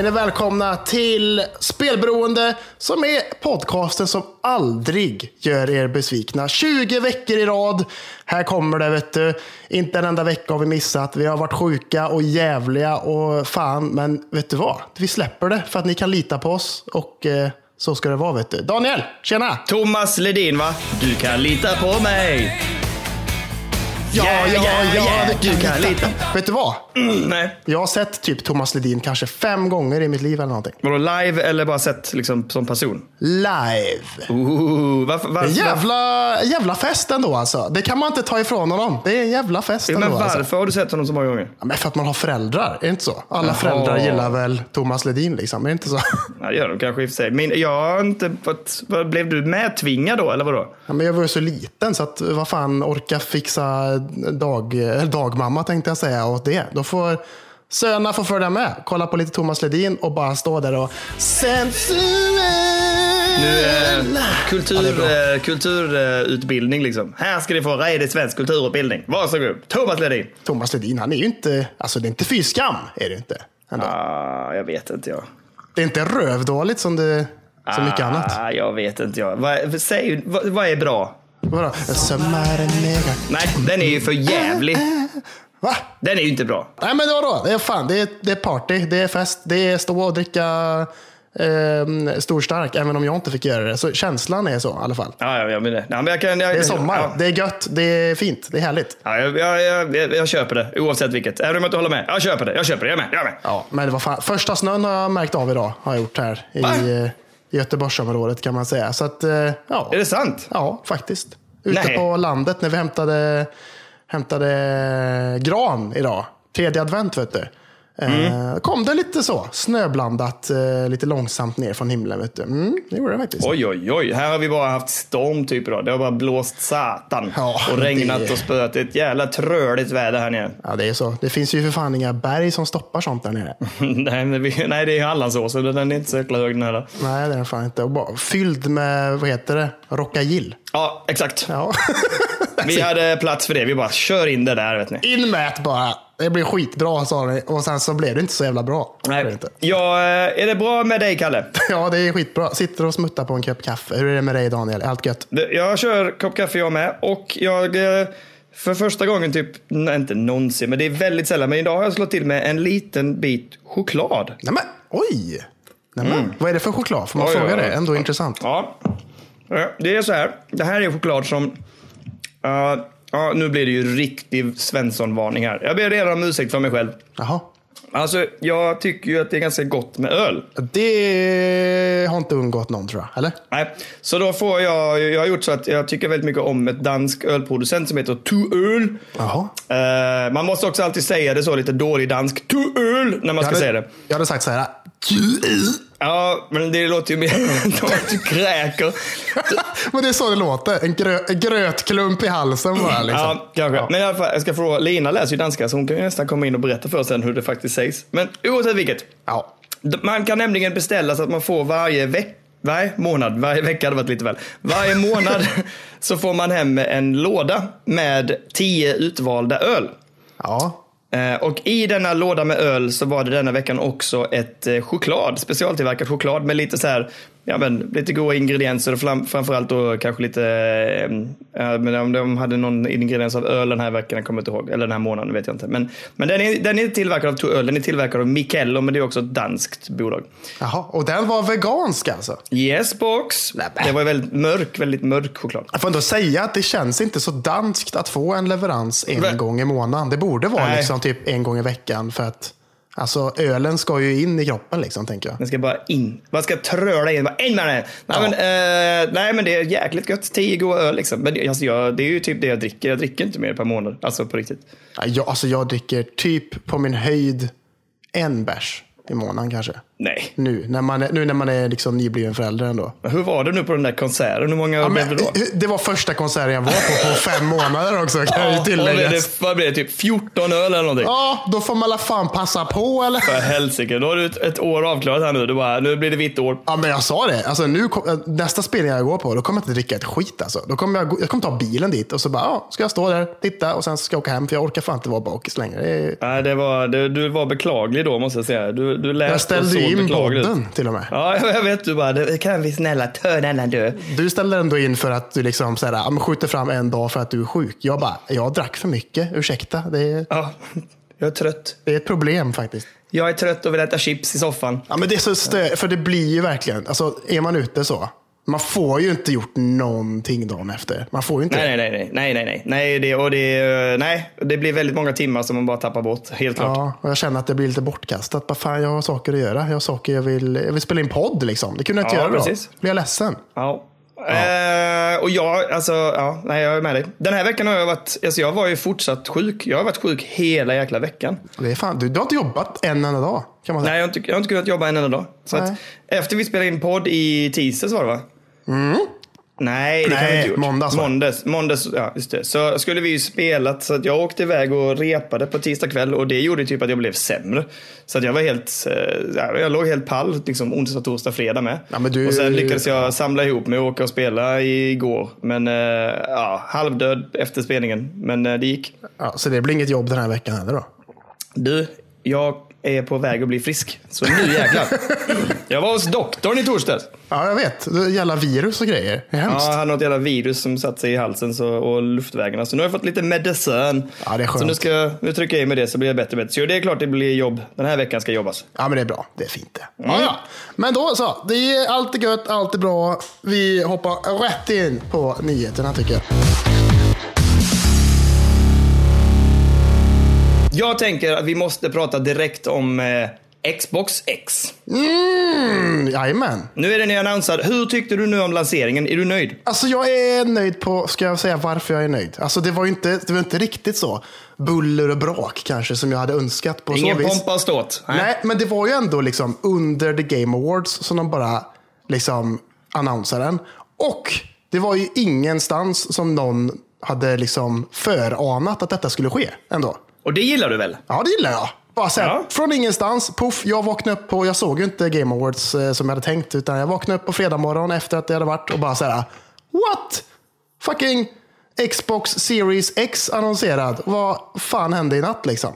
är ni välkomna till Spelberoende som är podcasten som aldrig gör er besvikna. 20 veckor i rad. Här kommer det, vet du. Inte en enda vecka har vi missat. Vi har varit sjuka och jävliga och fan, men vet du vad? Vi släpper det för att ni kan lita på oss och eh, så ska det vara, vet du. Daniel, tjena! Thomas Ledin va? Du kan lita på mig. Ja, Ja, ja, ja, ja, det du kan lita. Vet du vad? Mm, nej. Jag har sett typ Thomas Ledin kanske fem gånger i mitt liv eller någonting. Vadå live eller bara sett liksom som person? Live. Ooh, varför, varför, jävla, jävla fest ändå alltså. Det kan man inte ta ifrån honom. Det är en jävla fest Men ändå. varför Alltså. har du sett honom så många gånger? Ja, Men för att man har föräldrar, är det inte så? Alla Jaha. föräldrar gillar väl Thomas Ledin liksom, är det inte så? Ja, det gör de kanske i och för sig. Men jag har inte fått... Blev du medtvingad då, eller vadå? Ja, men jag var ju så liten så att vad fan orka fixa dag, dagmamma tänkte jag säga åt det. Då får sönerna få följa med, kolla på lite Thomas Ledin och bara stå där och sensuell. Eh, Ja, eh, kulturutbildning liksom. Här ska ni få redig svensk kulturutbildning. Varsågod. Thomas Ledin. Thomas Ledin, han är ju inte, alltså det är inte fy skam, är det inte. Ändå. Ah, jag vet inte jag. Det är inte rövdåligt som, det, som mycket annat. Ah, jag vet inte jag. Vad, säg, vad, vad är bra? Vadå? Sommaren mega. Nej, den är ju för jävlig. Va? Den är ju inte bra. Nej men vadå? Det är fan, det är, det är party, det är fest, det är stå och dricka eh, storstark, även om jag inte fick göra det. Så känslan är så i alla fall. Ja, ja, ja, men det, ja, men jag kan, jag, Det är sommar, Ja, det är gött, det är fint, det är härligt. ja, jag, jag, jag, jag, jag köper det, oavsett vilket. Även om jag inte håller med. Jag köper det, jag köper det. Jag är med. Jag är med. Ja, men det var fan, första snön har jag märkt av idag, har jag gjort här i, Va? eh, i Göteborgsområdet kan man säga. Så att, eh, ja. Är det sant? Ja, faktiskt. Ute Nej. på landet när vi hämtade, hämtade gran idag. Tredje advent vet du. Eh, kom det lite så, snöblandat, eh, lite långsamt ner från himlen. Vet du. Mm, det gjorde det faktiskt. Oj, oj, oj. Här har vi bara haft storm typ idag. Det har bara blåst satan. Ja, och regnat det- och spöat. Det är ett jävla tröligt väder här nere. Ja, det är så. Det finns ju för fan inga berg som stoppar sånt där nere. nej, men vi, nej, det är Hallandsåsen. Den är inte så jäkla hög den heller. Nej, det är den fan inte. Och bara fylld med, vad heter det, rockagill. Ja, exakt. Ja. Vi hade plats för det. Vi bara kör in det där, vet ni. In med det bara. Det blir skitbra sa ni. Och sen så blev det inte så jävla bra. Nej. inte. Ja, eh, är det bra med dig, Kalle? Ja, det är skitbra. Sitter och smuttar på en kopp kaffe. Hur är det med dig Daniel? Allt gött? Jag kör kopp kaffe jag med och jag eh, för första gången typ, nej, inte någonsin, men det är väldigt sällan, men idag har jag slått till med en liten bit choklad. Nej men, oj! Nej, men, Vad är det för choklad? Får man Mm. Oj, fråga oj, det? Ändå intressant. Ja, det är så här. Det här är choklad som, eh, ja nu blir det ju riktig Svensson-varning här. Jag ber redan om ursäkt för mig själv. Jaha. Alltså, jag tycker ju att det är ganska gott med öl. Det har inte undgått någon tror jag. Eller? Nej, så då får jag, jag har gjort så att jag tycker väldigt mycket om ett dansk ölproducent som heter Tu Öl. Jaha. Eh, man måste också alltid säga det så lite dålig dansk. Tu öl när man ska jag, säga hade, det. jag hade sagt så här. Ja, men det låter ju mer som att du kräker. Men det är så det låter. En, grö, en grötklump i halsen bara. Liksom. Ja, kanske. Men i alla fall, jag ska fråga. Lina läser ju danska så hon kan ju nästan komma in och berätta för oss sen hur det faktiskt sägs. Men oavsett vilket. Ja. Man kan nämligen beställa så att man får varje vecka varje månad, varje vecka hade varit lite väl. Varje månad så får man hem en låda med tio utvalda öl. ja. Eh, och i denna låda med öl så var det denna veckan också ett eh, choklad, specialtillverkat choklad med lite så här, ja men lite goda ingredienser och fram, framförallt då kanske lite, eh, ja, men om de hade någon ingrediens av öl den här veckan, jag kommer inte ihåg, eller den här månaden vet jag inte. Men, men den, är, den är tillverkad av öl, den är tillverkad av Mikkello, men det är också ett danskt bolag. Jaha. Och den var vegansk alltså? Yes box! Det var väldigt mörk, väldigt mörk choklad. Jag får ändå säga att det känns inte så danskt att få en leverans en Men- gång i månaden. Det borde vara Nej. liksom typ en gång i veckan. För att alltså, ölen ska ju in i kroppen, liksom, tänker jag. Den ska bara in. Man ska tröla in. Bara in med den! Nej, Ja. men, eh, nej men det är jäkligt gött. Tio goda öl liksom. Men alltså, jag, det är ju typ det jag dricker. Jag dricker inte mer per månad. Alltså på riktigt. Ja, Jag, alltså, jag dricker typ på min höjd en bärs i månaden kanske. Nej. Nu när man är, nu när man är liksom nybliven förälder ändå. Men hur var det nu på den där konserten? Hur många öl blev det då? det var första konserten jag var på på fem månader också kan ju Ja, tilläggas. det, vad blev det? Typ 14 öl eller någonting? Ja, då får man la fan passa på eller? För helsike, då har du ett, ett år avklarat här nu. Du bara, nu blir det vitt år. Ja, men jag sa det. Alltså, nu kom, nästa spelning jag går på, då kommer jag inte dricka ett skit. Alltså. Då kommer jag, jag kommer ta bilen dit och så bara, ja, ska jag stå där, titta och sen ska jag åka hem. För jag orkar fan inte vara bakis längre. Det är, Nej, det var, det, du var beklaglig då måste jag säga. Du, du lät jag ställde ju in podden till och med. Ja, jag vet. Du bara, kan vi snälla denna dö. Du ställde ändå in för att du liksom så här, skjuter fram en dag för att du är sjuk. Jag bara, jag drack för mycket. Ursäkta, det är, Ja, jag är trött. det är ett problem faktiskt. Jag är trött och vill äta chips i soffan. Ja, men det är så stö- för det blir ju verkligen, alltså är man ute så, man får ju inte gjort någonting dagen efter. Man får ju inte Nej, nej, nej, nej, nej, nej, nej, det, och det, nej, det blir väldigt många timmar som man bara tappar bort, helt klart. Ja, och jag känner att det blir lite bortkastat. Bara, fan, jag har saker att göra. Jag har saker jag vill, jag vill spela in podd liksom. Det kunde jag inte Ja, göra då. precis. Blir jag ledsen? Ja. Eh, och jag, alltså, ja, nej, jag är med dig. Den här veckan har jag varit, alltså jag var ju fortsatt sjuk. Jag har varit sjuk hela jäkla veckan. Det är fan, du, du har inte jobbat en enda dag. Kan man säga. Nej, jag har inte, jag har inte kunnat jobba en enda dag. Så att, efter vi spelade in podd i tisdags var det va? Nej, det kan Nej, vi inte gjort. måndags? Måndags, måndags, ja just det. Så skulle vi ju spelat, så att jag åkte iväg och repade på tisdag kväll och det gjorde typ att jag blev sämre. Så att jag var helt, eh, ja, jag låg helt pall, liksom onsdag, torsdag, fredag med. Ja, du- Och sen lyckades jag samla ihop mig och åka och spela igår. Men eh, ja, halvdöd efter spelningen. Men eh, det gick. Ja, så det blir inget jobb den här veckan heller då? Du, jag är på väg att bli frisk. Så nu jäklar. jag var hos doktorn i torsdags. Ja, jag vet. Jävla virus och grejer. Det är hemskt. Ja, han har något jävla virus som satt sig i halsen så, och luftvägarna. Så nu har jag fått lite medicin. Ja, det är skönt. Så nu ska jag nu trycka i mig det så blir jag bättre och bättre. Så det är klart det blir jobb. Den här veckan ska jobbas. Ja, men det är bra. Det är fint det. Mm. Ja, ja. Men då så. Det är alltid gött, alltid bra. Vi hoppar rätt in på nyheterna tycker jag. Jag tänker att vi måste prata direkt om eh, Xbox X. Mm, jajamän. Nu är den ju annonsad. Hur tyckte du nu om lanseringen? Är du nöjd? Alltså jag är nöjd på, ska jag säga varför jag är nöjd? Alltså det var ju inte, det var inte riktigt så buller och brak kanske som jag hade önskat på Ingen så vis. pompa och ståt? Nej, men det var ju ändå liksom under the game awards som de bara liksom annonsade den. Och det var ju ingenstans som någon hade liksom föranat att detta skulle ske ändå. Och det gillar du väl? Ja, det gillar jag. Bara så här, Ja. från ingenstans, puff, jag vaknade upp på, jag såg ju inte Game Awards eh, som jag hade tänkt, utan jag vaknade upp på fredag morgon efter att det hade varit och bara så här, what? Fucking Xbox Series X annonserad. Vad fan hände i natt liksom?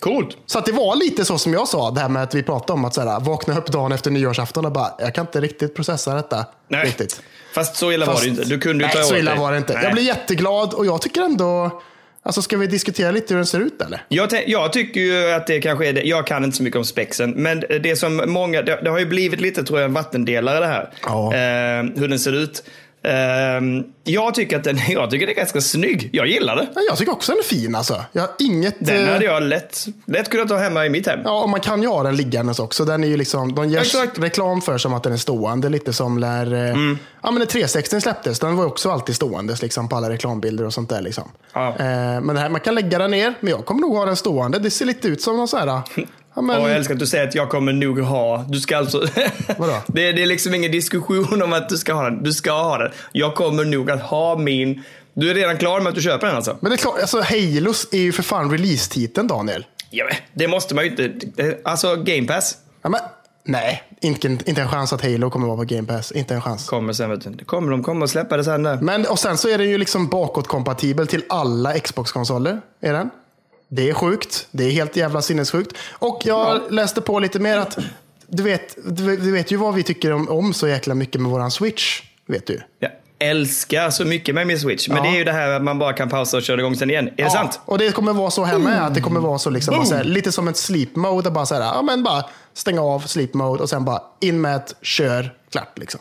Coolt. Så att det var lite så som jag sa, det här med att vi pratade om att så här, vakna upp dagen efter nyårsafton och bara, jag kan inte riktigt processa detta. Nej. Riktigt. Fast så illa var det inte. Du kunde ju nej, ta så åt illa dig. var det inte. Nej. Jag blir jätteglad och jag tycker ändå, alltså ska vi diskutera lite hur den ser ut eller? Jag, jag tycker ju att det kanske är det. Jag kan inte så mycket om spexen, men det som många, det, det har ju blivit lite tror jag en vattendelare det här. Ja. Eh, hur den ser ut. Eh, jag tycker att den, jag tycker det är ganska snygg. Jag gillar det. Ja, Jag tycker också den är fin alltså. Jag har inget... Den eh, hade jag lätt, lätt kunnat ta hemma i mitt hem. Ja, och man kan ju ha den liggandes också. Den är ju liksom, de gör Exakt. reklam för som att den är stående. Lite som när, eh, Mm. ja, men när 360 släpptes. Den var också alltid ståendes liksom, på alla reklambilder och sånt där. Liksom. Ja. Eh, men här, man kan lägga den ner, men jag kommer nog ha den stående. Det ser lite ut som någon sån här... Ja, men, jag älskar att du säger att jag kommer nog ha. Du ska alltså... Vadå? det, är- det är liksom ingen diskussion om att du ska ha den. Du ska ha den. Jag kommer nog att ha min. Du är redan klar med att du köper den alltså? men det är klart, alltså, Halos är ju för fan release-titeln Daniel. Ja, men det måste man ju inte. Alltså Game Pass Ja, men, nej, inte, inte en chans att Halo kommer vara på Game Pass. Inte en chans. kommer sen. Vet du. Det kommer, de kommer att släppa det sen där. Men, och sen så är den ju liksom bakåtkompatibel till alla Xbox-konsoler. Är den? Det är sjukt. Det är helt jävla sinnessjukt. Och jag läste på lite mer att du vet, du, vet ju vad vi tycker om, om så jäkla mycket med våran Switch. Vet du? Jag älskar så mycket med min Switch. Men Ja. det är ju det här att man bara kan pausa och köra igång sen igen. Är det sant? Och det kommer vara så här med. Att det kommer vara så liksom, så här, lite som ett sleep mode. Bara så här, ja, men bara stänga av sleep mode och sen bara in med ett kör, klart liksom.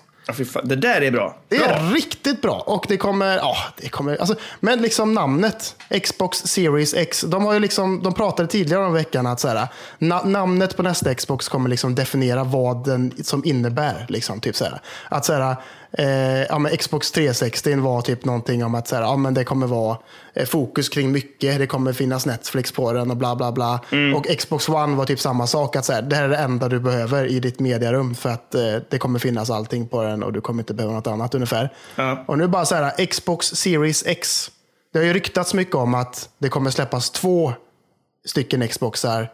Det där är bra. Det bra. är riktigt bra. Och det kommer, ja, det kommer, alltså, men liksom namnet, Xbox Series X, de har ju liksom, de pratade tidigare om veckan att så här, na, namnet på nästa Xbox kommer liksom definiera vad den som innebär. Liksom, typ så här. Att så här, eh, ja, men Xbox 360 var typ någonting om att så här, ja, men det kommer vara eh, fokus kring mycket, det kommer finnas Netflix på den och bla bla bla. Och Xbox One var typ samma sak, att så här, det här är det enda du behöver i ditt mediarum för att eh, det kommer finnas allting på den och du kommer inte behöva något annat ungefär. Ja. Och nu bara så här, Xbox Series X. Det har ju ryktats mycket om att det kommer släppas två stycken Xboxar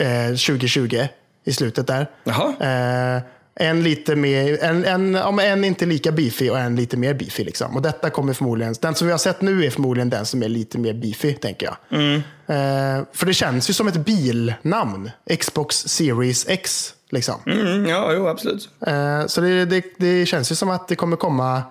eh, 2020 i slutet där. Eh, en lite mer, en, en, men en inte lika beefy och en lite mer beefy. Liksom. Och detta kommer förmodligen, den som vi har sett nu är förmodligen den som är lite mer beefy, tänker jag. Eh, för det känns ju som ett bilnamn. Xbox Series X. Liksom. Mm, ja, jo, absolut. Eh, så det, det, det känns ju som att det kommer komma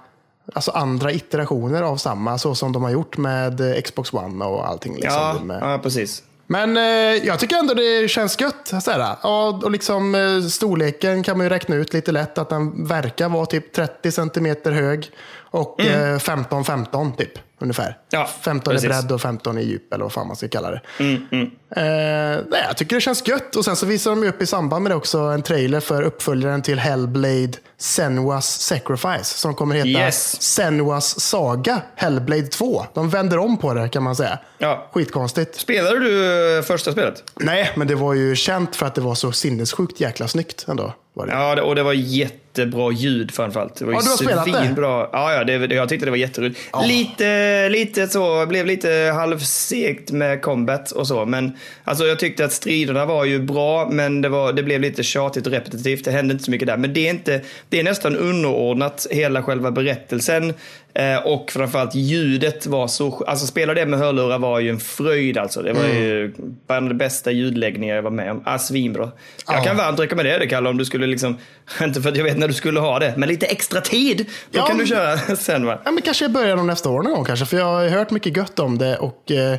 alltså andra iterationer av samma, så som de har gjort med Xbox One och allting. Liksom, Ja, med. ja, precis. Men eh, jag tycker ändå det känns gött. Sådär. Och, och liksom, eh, storleken kan man ju räkna ut lite lätt. Att den verkar vara typ 30 centimeter hög och eh, 15-15 typ. Ungefär. Mm. Ja, 15 precis. i bredd och 15 i djup eller vad fan man ska kalla det. Mm, mm. Eh, nej, jag tycker det känns gött. Och sen så visar de upp i samband med det också en trailer för uppföljaren till Hellblade Senuas Sacrifice. Som kommer heta Yes. Senuas Saga Hellblade 2. De vänder om på det kan man säga. Ja. Skitkonstigt. Spelade du eh, första spelet? Nej, men det var ju känt för att det var så sinnessjukt jäkla snyggt ändå. Var det. Ja, och det var jättebra ljud framförallt. Det var Ja, du har spelat det? svinbra. Ja, ja det, jag tyckte det var jätteroligt. Lite, lite så, blev lite halvsegt med combat och så. Men alltså, jag tyckte att striderna var ju bra, men det, var, det blev lite tjatigt och repetitivt. Det hände inte så mycket där. Men det är, inte, det är nästan underordnat hela själva berättelsen. Eh, och framförallt ljudet var så... Alltså spela det med hörlurar var ju en fröjd alltså. Det var ju bland de bästa ljudläggningar jag var med om. Ah, svinbra. Jag Ja. kan varmt rekommendera det Kalle om du skulle liksom, inte för att jag vet när du skulle ha det, men lite extra tid. Då Ja. kan du köra sen va? Ja, men kanske i början av nästa år någon gång kanske. För jag har hört mycket gött om det. Och eh,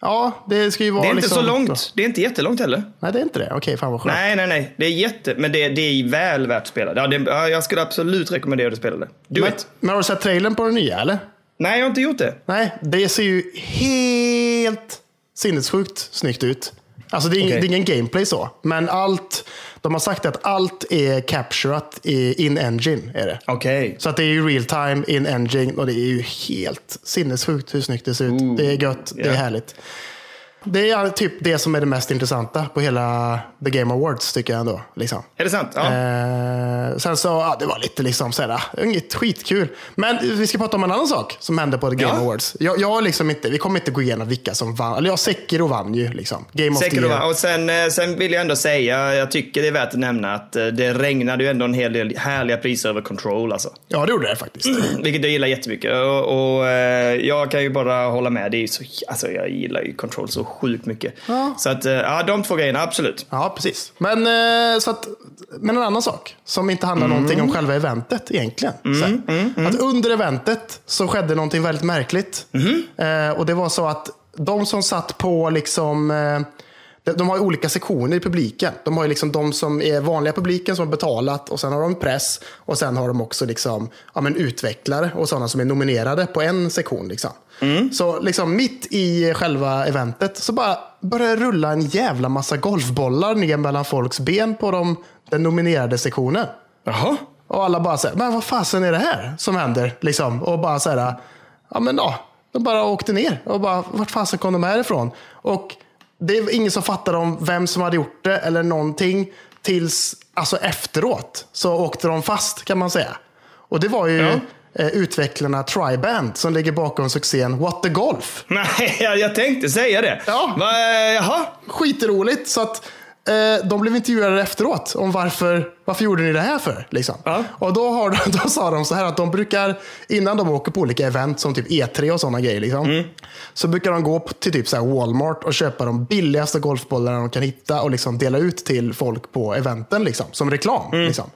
ja, det ska ju vara Det är inte liksom... så långt. Det är inte jättelångt heller. Nej, det är inte det. Okej, fan vad skönt. Nej, nej, nej. Det är jätte, men det, det är väl värt att spela. Ja, det, ja, jag skulle absolut rekommendera att spela det. Do men, it. men har du sett trailern på den nya eller? Nej, jag har inte gjort det. Nej, det ser ju helt sinnessjukt snyggt ut. Alltså det är, Okej. det är ingen gameplay så, men allt, de har sagt att allt är capturat i in-engine. Är det. Okej. Så att det är ju real time in-engine och det är ju helt sinnessjukt hur snyggt det ser ut. det är gött, det är härligt. Det är typ det som är det mest intressanta på hela The Game Awards tycker jag ändå. Liksom. Är det sant? Ja. Eh, sen så, ja, det var lite liksom sådär, inget skitkul. Men vi ska prata om en annan sak som hände på The Game Ja. Awards. Jag, jag liksom inte, vi kommer inte gå igenom vilka som vann. Eller ja, Sekiro vann ju liksom. Game of the Year. och, sen, eh, sen vill jag ändå säga, jag tycker det är värt att nämna att eh, det regnade ju ändå en hel del härliga priser över Control alltså. Ja, det gjorde det faktiskt. Vilket jag gillar jättemycket. Och, och eh, jag kan ju bara hålla med. Det är så, alltså, jag gillar ju Control så sjukt mycket. Ja. Så att, eh, ja, de två grejerna, absolut. Ja, precis. Men, eh, så att, men en annan sak som inte handlar någonting om själva eventet egentligen. så här. Att under eventet så skedde någonting väldigt märkligt. Eh, och det var så att de som satt på liksom de- har ju olika sektioner i publiken. De har ju liksom de som är vanliga publiken som har betalat och sen har de press och sen har de också liksom, ja, men utvecklare och sådana som är nominerade på en sektion. Liksom. Så liksom mitt i själva eventet så bara börjar det rulla en jävla massa golfbollar ner mellan folks ben på de, den nominerade sektionen. Jaha. Och alla bara säger, men vad fasen är det här som händer? Liksom. Och bara så här, ja men ja, de bara åkte ner. Och bara, vart fasen kom de här ifrån? Och det är ingen som fattade om vem som hade gjort det eller någonting. Tills, alltså efteråt, så åkte de fast kan man säga. Och det var ju Ja. eh, utvecklarna Triband som ligger bakom succén What the Golf. Nej, jag, tänkte säga det. Ja. Va, eh, jaha. skitroligt. Så att de blev intervjuade efteråt om varför, varför gjorde ni det här för? Liksom. Ja. Och då, har, de- då sa de så här att de brukar, innan de åker på olika event som typ E3 och sådana grejer, liksom, Mm. så brukar de gå till typ så Walmart och köpa de billigaste golfbollarna de kan hitta och liksom dela ut till folk på eventen liksom, som reklam. Liksom.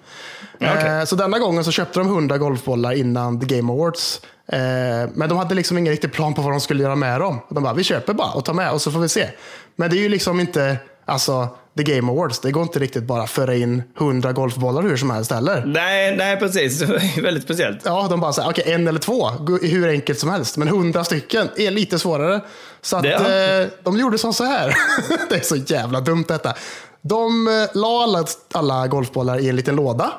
Mm. Ja, okej. Eh, Så denna gången så köpte de 100 golfbollar innan The Game Awards. Eh, Men de hade liksom ingen riktig plan på vad de skulle göra med dem. De bara, vi köper bara och tar med och så får vi se. Men det är ju liksom inte, alltså The Game Awards, det går inte riktigt bara att föra in 100 golfbollar hur som helst heller. Nej, nej, precis. Väldigt speciellt. Ja, de bara säger, okej en eller två, hur enkelt som helst. Men 100 stycken är lite svårare. Så att Det är- eh, de gjorde som så här. det är så jävla dumt detta. De eh, la alla, alla golfbollar i en liten låda.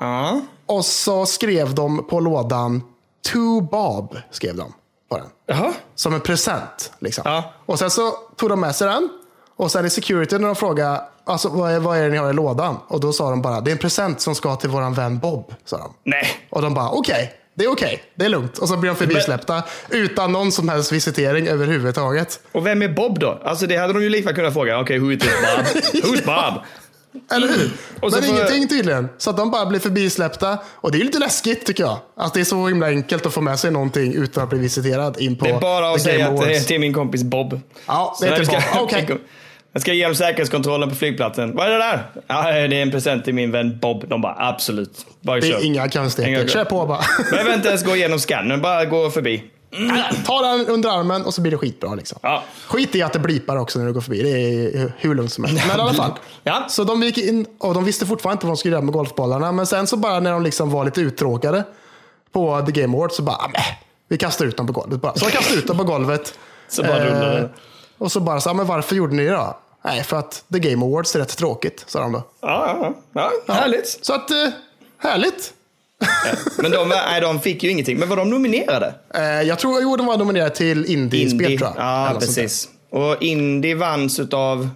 Ja. Och så skrev de på lådan To Bob, skrev de på den. Som en present. Liksom. Ja. Och sen så tog de med sig den. Och sen i security när de frågade alltså, vad, är, vad är det ni har i lådan? Och då sa de bara, det är en present som ska till våran vän Bob. Sa de. Nej. Och de bara, okej, det är okej, det är lugnt. Och så blir de förbisläppta utan någon som helst visitering överhuvudtaget. Och vem är Bob då? Alltså det hade de ju lika kunnat fråga. Okej, who is Bob? Who's Bob? Eller hur? Så Men ingenting tydligen. Så att de bara blir förbisläppta. Och det är lite läskigt tycker jag. Att det är så himla enkelt att få med sig någonting utan att bli visiterad in på Det är bara att säga att det är till min kompis Bob. Ja, det är till Bob. Okej. Jag ska ge dem säkerhetskontrollen på flygplatsen. Vad är det där? Ja, det är en present till min vän Bob. De bara absolut. Bara Det kör. är inga konstigheter. Kör på bara. Behöver inte ens gå igenom scannern, bara gå förbi. Ta den under armen och så blir det skitbra. Liksom. Ja. Skit i att det blipar också när du går förbi. Det är hur lugnt som helst. Men i alla fall. Ja. Så de gick in och de visste fortfarande inte vad de skulle göra med golfbollarna. Men sen så bara när de liksom var lite uttråkade på The Game Awards så bara, "Ah, "Mäh, vi kastar ut dem på golvet. Bara. Så de kastade ut dem på golvet. Så bara rullade det. Och så bara, så, "Ah, men varför gjorde ni det då? Nej, för att The Game Awards är rätt tråkigt, sa de då. Ja, ja, ja. ja härligt. Så att, eh, härligt. Men de, nej, de fick ju ingenting. Men var de nominerade? Eh, jag tror, jo, de var nominerade till Indie-spel tror jag. Ja, precis. Och Indie vanns utav,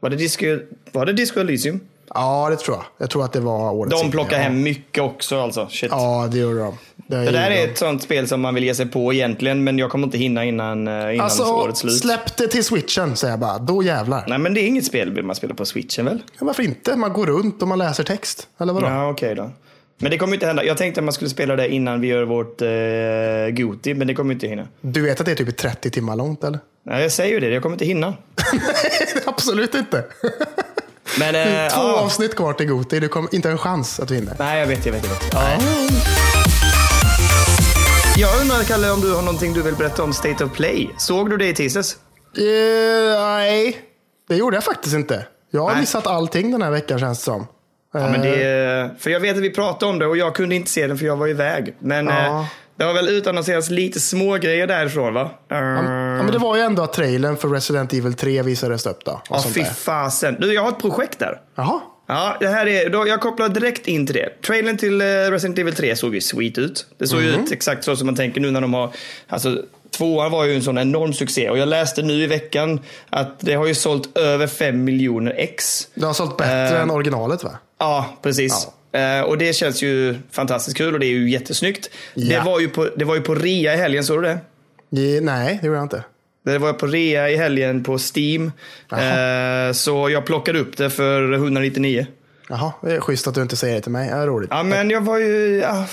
var det Disco, var det Disco Elysium? Ja, det tror jag. Jag tror att det var årets De plockar ja. hem mycket också alltså. Shit. Ja, det gjorde de. Det, Det där är ett sånt spel som man vill ge sig på egentligen, men jag kommer inte hinna innan, eh, innan Alltså, årets slut. släpp det till switchen, säger jag bara. Då jävlar. Nej, men det är inget spel man spelar på switchen väl? Ja, varför inte? Man går runt och man läser text. Eller vadå? Ja, okej då. Men det kommer inte hända. Jag tänkte att man skulle spela det innan vi gör vårt eh, Goti, men det kommer inte hinna. Du vet att det är typ 30 timmar långt, eller? Nej, jag säger ju det. Jag kommer inte hinna. Absolut inte. Men, eh, Två ja. avsnitt kvar till Goti. Du kommer inte en chans att vinna. Nej, jag vet, jag vet, jag vet. Ja. Jag undrar, Kalle, om du har någonting du vill berätta om State of Play. Såg du det i tisdags? Eh, nej, det gjorde jag faktiskt inte. Jag har Nej. missat allting den här veckan känns det som. Ja, men det, för jag vet att vi pratade om det och jag kunde inte se den för jag var iväg. Men Ja. Det har väl utannonserats lite små grejer därifrån va? Ja, men det var ju ändå att trailern för Resident Evil 3 visades upp då. Ja, fy fasen. Du, jag har ett projekt där. Jaha. Ja, det här är, då, jag kopplar direkt in till det. Trailern till eh, Resident Evil 3 såg ju sweet ut. Det såg ju ut exakt så som man tänker nu när de har... Alltså, tvåan var ju en sån enorm succé och jag läste nu i veckan att det har ju sålt över 5 miljoner ex. Det har sålt bättre Eh. än originalet va? Ja, precis. Eh, och det känns ju fantastiskt kul och det är ju jättesnyggt. Ja. Det, var ju på, det var ju på rea i helgen, såg du det? Ja, nej, det gjorde jag inte. Det var på rea i helgen på Steam. Eh, så jag plockade upp det för 199. Jaha, det är schysst att du inte säger det till mig. Det är roligt. Ja, men jag var ju... Ja,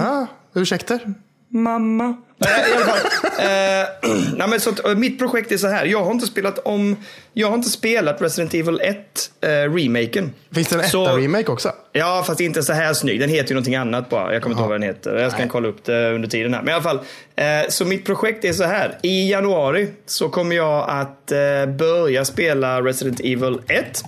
Ah, ursäkter? Mamma. Nej, i alla fall. Eh, nej, men så att, eh, mitt projekt är så här. Jag har inte spelat om... Jag har inte spelat Resident Evil 1 eh, remaken. Finns det en Så- etta-remake också? Ja, fast inte så här snygg. Den heter ju någonting annat bara. Jag kommer inte ihåg vad den heter. Jag ska Nej. kolla upp det under tiden här. Men i alla fall. Eh, så mitt projekt är så här. I januari så kommer jag att eh, börja spela Resident Evil 1.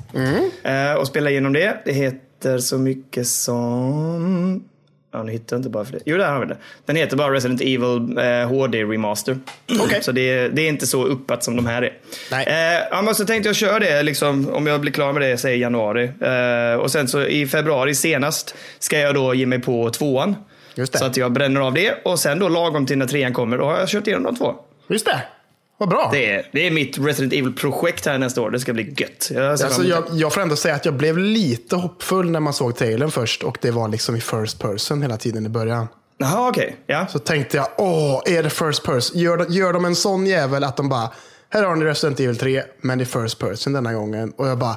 Eh, och spela igenom det. Det heter så mycket som... Ja, nu hittar jag inte bara för det. Jo, där har vi det. Den heter bara Resident Evil eh, HD Remaster. Okej. Så det, det är inte så uppat som de här är. Nej. Eh, ja, men så tänkte jag köra det liksom, om jag blir klar med det, säg januari. Eh, och sen så i februari senast ska jag då ge mig på tvåan. Just det. Så att jag bränner av det och sen då lagom till när trean kommer, då har jag kört igenom de två. Just det. Vad bra. Det är, det är mitt Resident Evil-projekt här nästa år. Det ska bli gött. Jag, Alltså, jag, jag får ändå säga att jag blev lite hoppfull när man såg trailern först och det var liksom i first person hela tiden i början. det. Jaha, okej. Ja. Så tänkte jag, åh, är det first person? Gör, gör de en sån jävel att de bara, här har ni Resident Evil 3, men i first person denna gången. Och jag bara,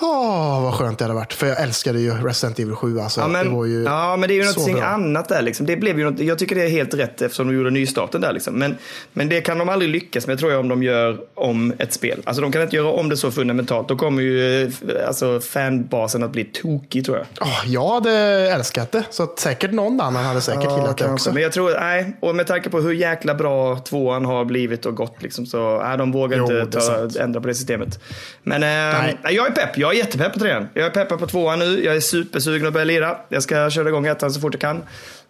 åh, vad skönt det hade varit. För jag älskade ju Resident Evil 7. Alltså, Ja men, det var ju ja, men det är ju någonting bra. annat där. Liksom. Det blev ju något, jag tycker det är helt rätt eftersom de gjorde nystarten där. Liksom. Men, men det kan de aldrig lyckas med tror jag om de gör om ett spel. Alltså de kan inte göra om det så fundamentalt. Då kommer ju eh, alltså, fanbasen att bli tokig tror jag. Åh, jag hade älskat det. Så säkert någon annan hade säkert gillat det också. Men jag tror, nej, och med tanke på hur jäkla bra tvåan har blivit och gått liksom, så nej, de vågar Jo, inte ta, ändra på det systemet. Men eh, nej, jag är pepp. Jag är jättepepp på trean. Jag är peppad på tvåan nu. Jag är supersugen att börja lira. Jag ska köra igång ettan så fort jag kan.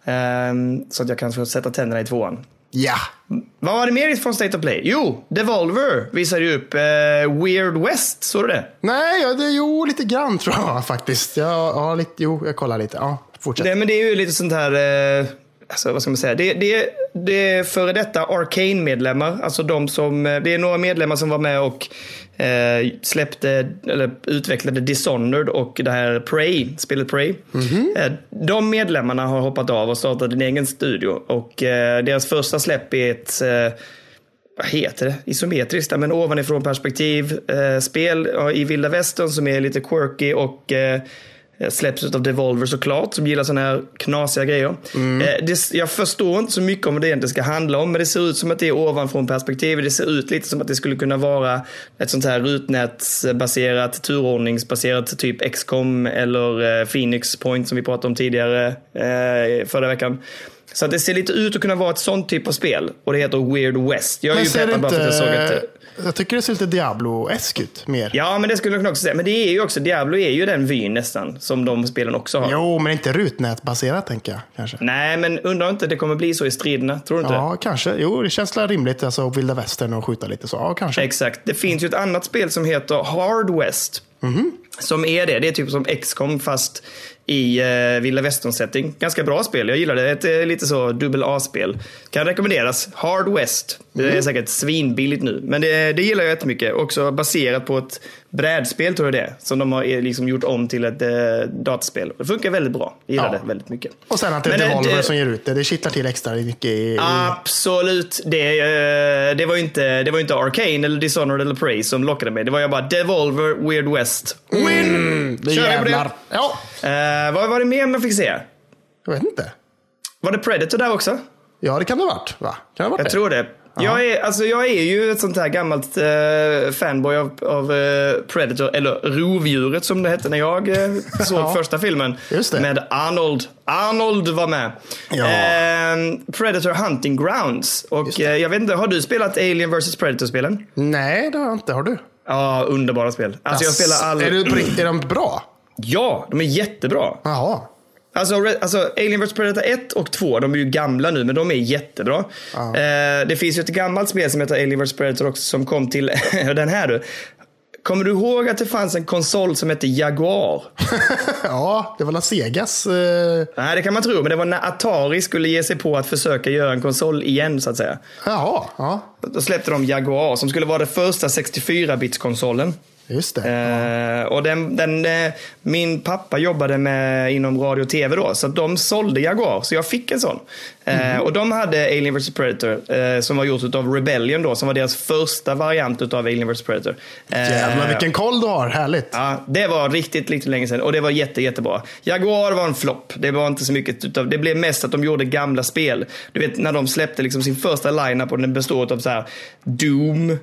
Ehm, så att jag kan få sätta tänderna i tvåan. Ja, Vad var det mer från State of Play? Jo, Devolver visade ju upp eh, Weird West. Såg du det? nej, ja, det, jo, lite grann tror jag faktiskt. Jag, ja, lite, jo, jag kollar lite. Ja, fortsätt. Nej, men det är ju lite sånt här, eh, alltså, vad ska man säga, det, det, det är före detta Arcane-medlemmar, alltså de som, eh, det är några medlemmar som var med och eh, släppte, eller utvecklade Dishonored och det här Prey, spelet Prey. Eh, de medlemmarna har hoppat av och startat en egen studio och eh, deras första släpp är ett eh, vad heter det? Isometriskt, men ovanifrån perspektiv. Eh, spel i vilda västern som är lite quirky och eh, släpps av Devolver såklart, som gillar sådana här knasiga grejer. Eh, det, jag förstår inte så mycket om vad det egentligen ska handla om, men det ser ut som att det är ovanifrån perspektiv. Det ser ut lite som att det skulle kunna vara ett sånt här rutnätsbaserat, turordningsbaserat, typ XCOM eller eh, Phoenix Point som vi pratade om tidigare eh, förra veckan. Så att det ser lite ut att kunna vara ett sånt typ av spel. Och det heter Weird West. Jag är Men ju peppad bara för att jag såg ett... Jag tycker det ser lite Diablo-esk ut mer. Ja, men det skulle jag kunna också säga. Men det är ju också, Diablo är ju den vyn nästan, som de spelen också har. Jo, men inte rutnätbaserat tänker jag kanske. Nej, men undrar inte det kommer bli så i striderna? Tror du inte? Ja, kanske. Jo, det känns rimligt. Alltså vilda västern och skjuta lite så. Ja, kanske. Exakt. Det finns ju ett annat spel som heter Hard West. Mhm. Som är det. Det är typ som XCOM fast i uh, vilda västern-setting. Ganska bra spel. Jag gillar det. Ett uh, lite så dubbel A-spel. Kan rekommenderas. Hard West. Det är säkert svinbilligt nu. Men det, det gillar jag jättemycket. Också baserat på ett brädspel tror jag det är. Som de har eh, liksom gjort om till ett uh, dataspel. Det funkar väldigt bra. Jag gillar Ja. det väldigt mycket. Och sen att det är eh, Devolver det- som ger ut det. Det kittlar till extra mycket i... Absolut. Det, eh, det, var inte, det var ju inte Arcane eller Dishonored eller Prey som lockade mig. Det var ju bara Devolver Weird West. Win! Mm, det Kör vi på det? Ja, Eh, vad var det mer man fick se? jag vet inte. Var det Predator där också? Ja, det kan det ha varit. Va? Kan det ha varit Jag det? tror det. Jag är, alltså jag är ju ett sånt här gammalt eh, fanboy av, av eh, Predator, eller Rovdjuret som det hette när jag eh, såg Ja. första filmen. Det. Med Arnold. Arnold var med. Ja. Eh, Predator Hunting Grounds. Och eh, jag vet inte, har du spelat Alien vs Predator-spelen? Nej, det har jag inte. Har du? Ja, underbara spel. Alltså jag spelar all... Är, rikt- är de bra? Ja, de är jättebra. Jaha. Alltså, alltså Alien vs Predator 1 och 2, de är ju gamla nu, men de är jättebra. Eh, det finns ju ett gammalt spel som heter Alien vs Predator också som kom till den här du. Kommer du ihåg att det fanns en konsol som hette Jaguar? ja, det var La Segas. Eh... Nej, det kan man tro, men det var när Atari skulle ge sig på att försöka göra en konsol igen, så att säga. Jaha, ja. Då släppte de Jaguar som skulle vara den första 64-bits-konsolen. Just det. Eh, och den, den, eh, min pappa jobbade med, inom radio och tv då, så de sålde Jaguar, så jag fick en sån. Eh, och de hade Alien vs Predator, som var gjort av Rebellion då, som var deras första variant av Alien vs Predator. Jävlar vilken koll du har. Härligt. Ja, det var riktigt, riktigt länge sedan och det var jätte, jättebra. Jaguar var en flopp. Det var inte så mycket utav, det blev mest att de gjorde gamla spel. Du vet när de släppte liksom sin första lineup och den bestod av så här Doom,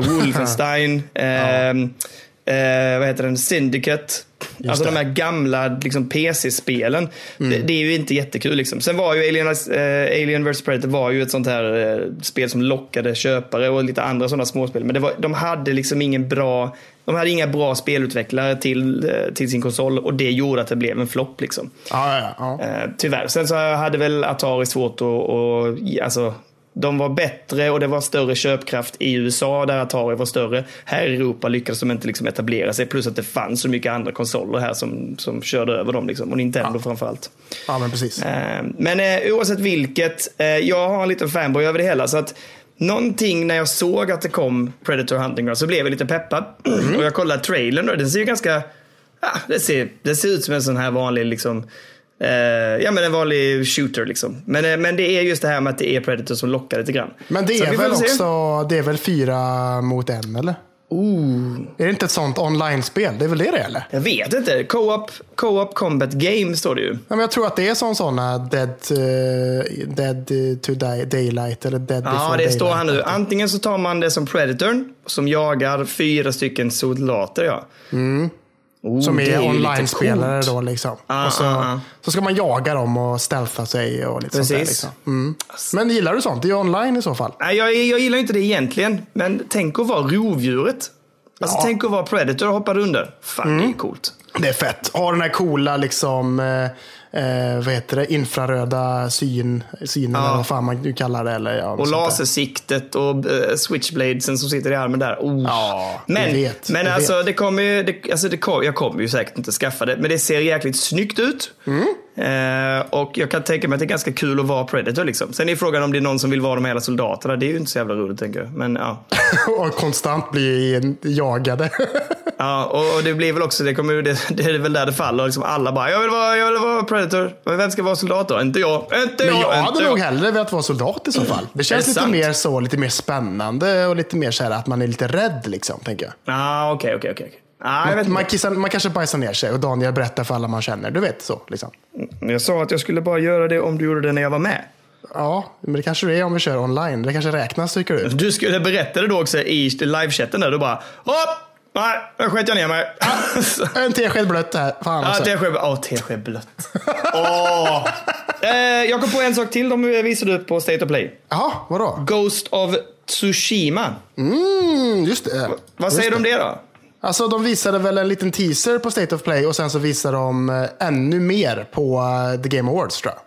Wolfenstein, eh, eh, vad heter den, Syndicate. alltså det. de här gamla liksom, PC-spelen. Det, det är ju inte jättekul liksom. Sen var ju Alien, eh, Alien vs Predator var ju ett sånt här eh, spel som lockade köpare och lite andra sådana småspel. Men var, de hade liksom ingen bra de hade inga bra spelutvecklare till, eh, till sin konsol och det gjorde att det blev en flopp. Liksom. Ja, ja, ja. Eh, tyvärr. Sen så hade väl Atari svårt att, och, alltså, de var bättre och det var större köpkraft i USA där Atari var större. Här i Europa lyckades de inte liksom etablera sig. Plus att det fanns så mycket andra konsoler här som, som körde över dem. Liksom. Och Nintendo framförallt. ja, men precis. Eh, Men eh, oavsett vilket, eh, jag har en liten fanboy över det hela. Så att någonting när jag såg att det kom Predator Hunting Ground så blev jag lite peppad. Och jag kollade trailern och den ser ju ganska, ja, det, ser, det ser ut som en sån här vanlig liksom eh, ja men en vanlig shooter liksom. Men, eh, men det är just det här med att det är Predator som lockar lite grann. Men det är väl också det är väl fyra mot en, eller? Ooh, Är det inte ett sånt online-spel? Det är väl det det eller? jag vet inte. Co-op, co-op combat game står det ju. Ja, men jag tror att det är som sådana Dead, eh, dead to die, Daylight eller Dead Ja, before det daylight. står här nu. Antingen så tar man det som Predatorn, som jagar fyra stycken soldater. Ja. Oh, Som är, lite online-spelare då liksom. Ah, och så, ah, ah. så ska man jaga dem och stealtha sig och lite sånt där. Precis. Liksom. Mm. Men gillar du sånt? Det är ju online i så fall. Nej, jag, jag gillar inte det egentligen, men tänk att vara rovdjuret. Alltså Ja. tänk att vara Predator och hoppa under. Fan, det är coolt. Det är fett. Ha den här coola liksom, eh, eh, vad heter det, infraröda syn, synen Ja. eller vad fan man nu kallar det. Eller, ja, Och lasersiktet och uh, switchbladesen som sitter i armen där. Oh. Ja, men vet, men alltså, vet. det kommer ju, det, alltså det kom, jag kommer ju säkert inte skaffa det, men det ser jäkligt snyggt ut. Mm. Eh, och jag kan tänka mig att det är ganska kul att vara Predator liksom. Sen är frågan om det är någon som vill vara de hela soldaterna. Det är ju inte så jävla roligt tänker jag. Men ja. och konstant bli jagade. ja, och det blir väl också, det, kommer, det, det är väl där det faller. Liksom alla bara, jag vill vara, jag vill vara Predator. Men vem ska vara soldat då? Inte jag. Inte jag. Men jag hade nog jag. hellre velat vara soldat i så fall. Det känns det lite sant? mer så, lite mer spännande och lite mer så här att man är lite rädd liksom, tänker jag. Ah, okej, okej, okej. okej. Ah, jag, vet Man, kissar, man kanske bajsar ner sig och Daniel berättar för alla man känner. Du vet så. Liksom. jag sa att jag skulle bara göra det om du gjorde det när jag var med. Ja, men det kanske det är om vi kör online. Det kanske räknas tycker du. Du skulle berätta det då också i livechatten där. Du bara, hopp! Nej, nu sket jag ner mig. En tesked blött här. Fan Ja, också. tesked Åh, tesked blött. Åh. Eh, jag kom på en sak till. De visade upp på State of Play. Jaha, vadå? Ghost of Tsushima. Mm, just det. Vad Just säger du om det då? Alltså de visade väl en liten teaser på State of Play och sen så visade de eh, ännu mer på eh, The Game Awards tror jag.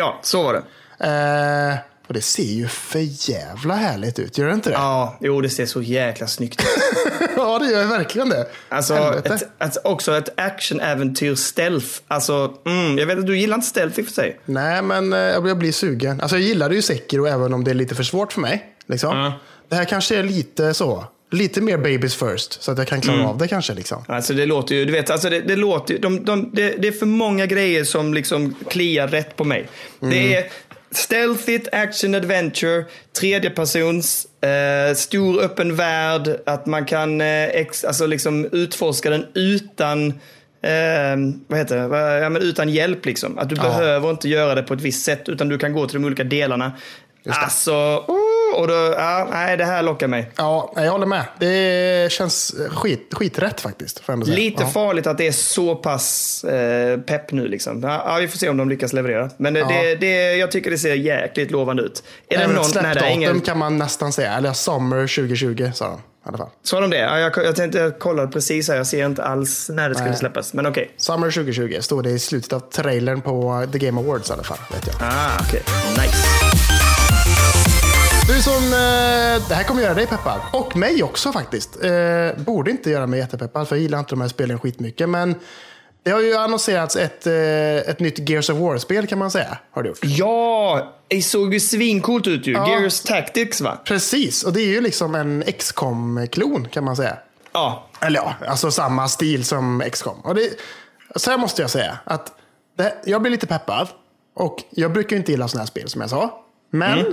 Ja, så var det. Eh, och det ser ju för jävla härligt ut, gör det inte det? Ja, jo det ser så jäkla snyggt ut. ja, det gör verkligen det. Alltså, ett, ett, också ett actionäventyr stealth. Alltså, mm, jag vet att du gillar inte stealth i och för sig. Nej, men eh, jag blir- jag blir sugen. Alltså jag gillade ju Sekiro även om det är lite för svårt för mig. Liksom. Ja. Det här kanske är lite så. Lite mer babies first, så att jag kan klara Mm. av det kanske. Liksom. Alltså det låter ju, du vet, alltså det, det låter de, de, det, det är för många grejer som liksom kliar rätt på mig. Det är stealthigt, action adventure, tredjepersons, eh, stor öppen värld, att man kan eh, ex, alltså liksom utforska den utan Eh, vad heter det? Ja, men utan hjälp liksom. Att du Ja. behöver inte göra det på ett visst sätt utan du kan gå till de olika delarna. Alltså, och då, ja, nej det här lockar mig. Ja, jag håller med. Det känns skit, skiträtt faktiskt. Lite ja. farligt att det är så pass eh, pepp nu liksom. Ja, vi får se om de lyckas leverera. Men det, Ja. det, det, jag tycker det ser jäkligt lovande ut. Är det någon... ett Nej, släppdatum ingen... kan man nästan säga. Eller Summer 2020 sa de. Sa de det? Ja, jag, jag tänkte, jag kollade precis här. Jag ser inte alls när det skulle Nej. släppas. Men okej. Summer 2020 stod det i slutet av trailern på The Game Awards i alla fall. Vet jag. Ah, okej. Nice. Du som, eh, det här kommer göra dig peppad. Och mig också faktiskt. Eh, borde inte göra mig jättepeppad för jag gillar inte de här spelen skitmycket. Men det har ju annonserats ett, eh, ett nytt Gears of War-spel kan man säga. Har det gjort. Ja, det såg ju svincoolt ut ju. Ja. Gears Tactics va? Precis, och det är ju liksom en XCOM-klon kan man säga. Ja. Eller ja, alltså samma stil som XCOM. Och det, så här måste jag säga. att det, Jag blir lite peppad. Och jag brukar inte gilla sådana här spel som jag sa. Men eh,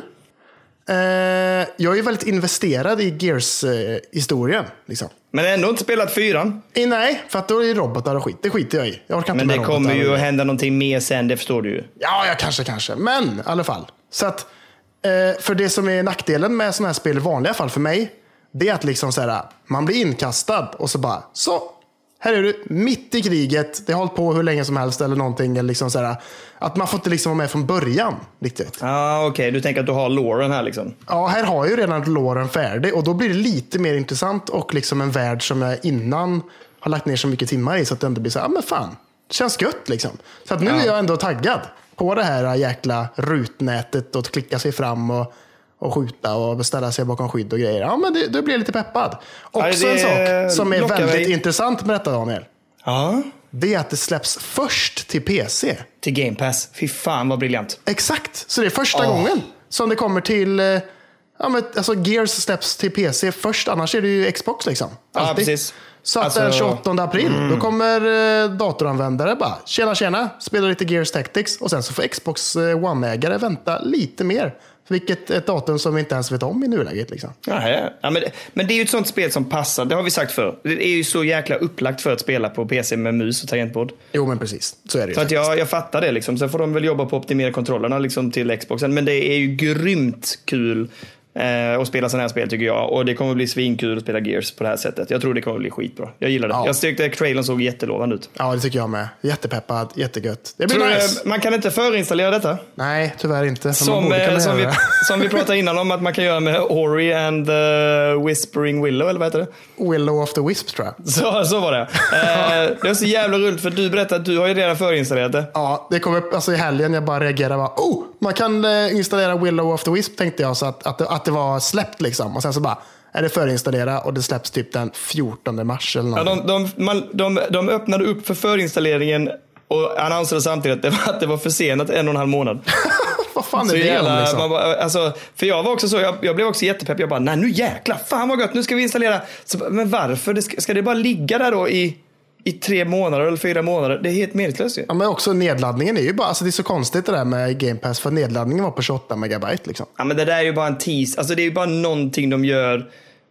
jag är väldigt investerad i Gears-historien. liksom. Men ändå inte spelat fyran. Eh, nej, för att då är det robotar och skit. Det skiter jag i. Jag orkar inte Men det kommer ju att hända någonting mer sen, det förstår du ju. Ja, ja, kanske, kanske. Men i alla fall. Så att, eh, för det som är nackdelen med sådana här spel i vanliga fall för mig, det är att liksom så här, man blir inkastad och så bara, så, här är du, mitt i kriget, det har hållit på hur länge som helst eller någonting. Eller liksom så här, att man får inte liksom vara med från början riktigt. Ja, ah, okej. Du tänker att du har Lauren här liksom. Ja, här har jag ju redan låren färdig och då blir det lite mer intressant och liksom en värld som jag innan har lagt ner så mycket timmar i så att det ändå blir så här, ja men fan, det känns gött liksom. Så att nu är jag ändå taggad på det här jäkla rutnätet och att klicka sig fram och, och skjuta och ställa sig bakom skydd och grejer. Ja, men det, då blir lite peppad. Också det en sak som är väldigt mig. intressant med detta Daniel. Ja. Det är att det släpps först till PC. Till Game Pass. Fy fan vad briljant. Exakt, så det är första Åh. gången som det kommer till... eh, Ja, men, alltså Gears släpps till PC först, annars är det ju Xbox liksom. Ja, Alltid. precis. Så att Alltså- den 28 april, då kommer eh, datoranvändare bara, tjena tjena, spela lite Gears Tactics och sen så får Xbox eh, One-ägare vänta lite mer. Vilket ett datum som vi inte ens vet om i nuläget. Liksom. Ja, ja. Ja, men, men det är ju ett sånt spel som passar, det har vi sagt förr. Det är ju så jäkla upplagt för att spela på PC med mus och tangentbord. Jo men precis, så är det. Så att jag, jag fattar det liksom. Sen får de väl jobba på att optimera kontrollerna liksom till Xboxen. Men det är ju grymt kul eh, att spela sådana här spel tycker jag. Och det kommer bli svinkul att spela Gears på det här sättet. Jag tror det kommer bli skitbra. Jag gillar det. Ja. Jag tyckte trailern såg jättelovande ut. Ja, det tycker jag med. Jättepeppad, jättegött. Det blir Tror du, nice. Man kan inte förinstallera detta? Nej, tyvärr inte. Som, eh, som, vi, som vi pratade innan om att man kan göra med Ori and the Whispering Willow, eller vad heter det? Willow of the Wisp tror jag. Så, så var det. Eh, det var så jävla roligt för du berättade att du har ju redan förinstallerat det. Ja, det kom upp alltså i helgen. Jag bara reagerade. Bara, oh, man kan eh, installera Willow of the Wisp tänkte jag. Så att, att, det, att det var släppt liksom. Och sen så bara, är det förinstallera och det släpps typ den 14 mars eller Ja, någonting. de, de, man, de, de öppnade upp för förinstalleringen Och ansåg samtidigt att det, var, att det var försenat en och en halv månad. Vad fan är Så det jävla, om liksom? bara, alltså, för jag var också så, jag, jag blev också jättepepp. Jag bara, nej nu jäklar, fan vad gött, nu ska vi installera. Så, men varför? Det ska, ska det bara ligga där då i, i tre månader eller fyra månader? Det är helt meningslöst ju. Ja, men också nedladdningen är ju bara, alltså det är så konstigt det där med Game Pass, för nedladdningen var på 28 megabyte liksom. Ja, men det där är ju bara en tease. Alltså det är ju bara någonting de gör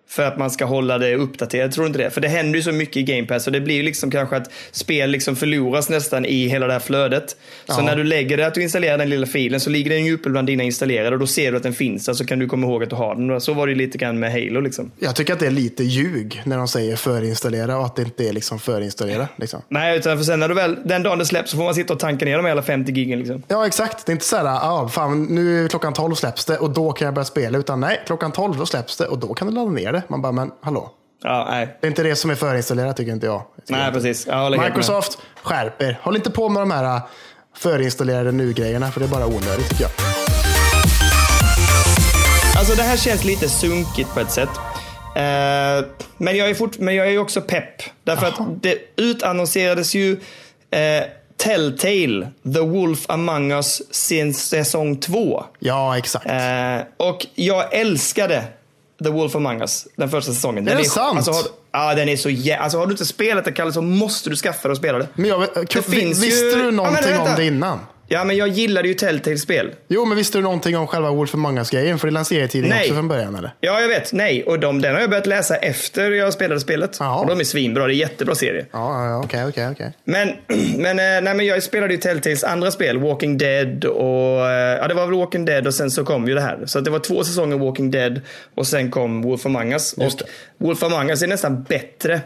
för att man ska hålla det uppdaterat. Tror inte det. För det händer ju så mycket i Game Pass och det blir ju liksom kanske att spel liksom förloras nästan i hela det här flödet. Så Ja. när du lägger det, att du installerar den lilla filen så ligger den ju uppe bland dina installerade och då ser du att den finns där så kan du komma ihåg att du har den. Så var det lite grann med Halo liksom. Jag tycker att det är lite ljug när de säger förinstallera och att det inte är liksom förinstallera. Liksom. Nej, utan för sen när du väl, den dagen det släpps så får man sitta och tanka ner de hela 50 gigen liksom. Ja, exakt. Det är inte så här, ah, fan, nu klockan 12 släpps det och då kan jag börja spela. Utan nej, klockan 12 då släpps det och då kan du ladda ner det. Man bara, men hallå. Ja, nej. Det är inte det som är förinstallerat tycker inte jag. Nej, precis. Jag. Microsoft, skärp er. Håll inte på med de här äh, förinstallerade nu-grejerna för det är bara onödigt tycker jag. Alltså det här känns lite sunkigt på ett sätt. Eh, men, jag är fort, men jag är också pepp. Därför att det utannonserades ju eh, Telltale, The Wolf Among Us, sin säsong två. Ja, exakt. Eh, och jag älskade The Wolf Among Us, den första säsongen. Är Den det sant? Alltså, har, ja, den är så jä... Alltså har du inte spelat det Kalle så måste du skaffa det och spela det. Men jag, vet- det finns visste ju- du Ja, någonting vänta. om det innan? Ja, men jag gillade ju Telltale-spel. Jo, men visste du någonting om själva Wolf Among Us-grejen? För det lanserade tiden Nej. också från början, eller? Ja, jag vet. Nej, och de, den har jag börjat läsa efter jag spelade spelet. Jaha. Och de är svinbra. Det är jättebra serie. Ja, okej, okej, okej. Men, men, eh, nej, men jag spelade ju Telltales andra spel, Walking Dead och... eh, Ja, det var väl Walking Dead och sen så kom ju det här. Så det var två säsonger Walking Dead och sen kom Wolf Among Us. Och Wolf Among Us är nästan bättre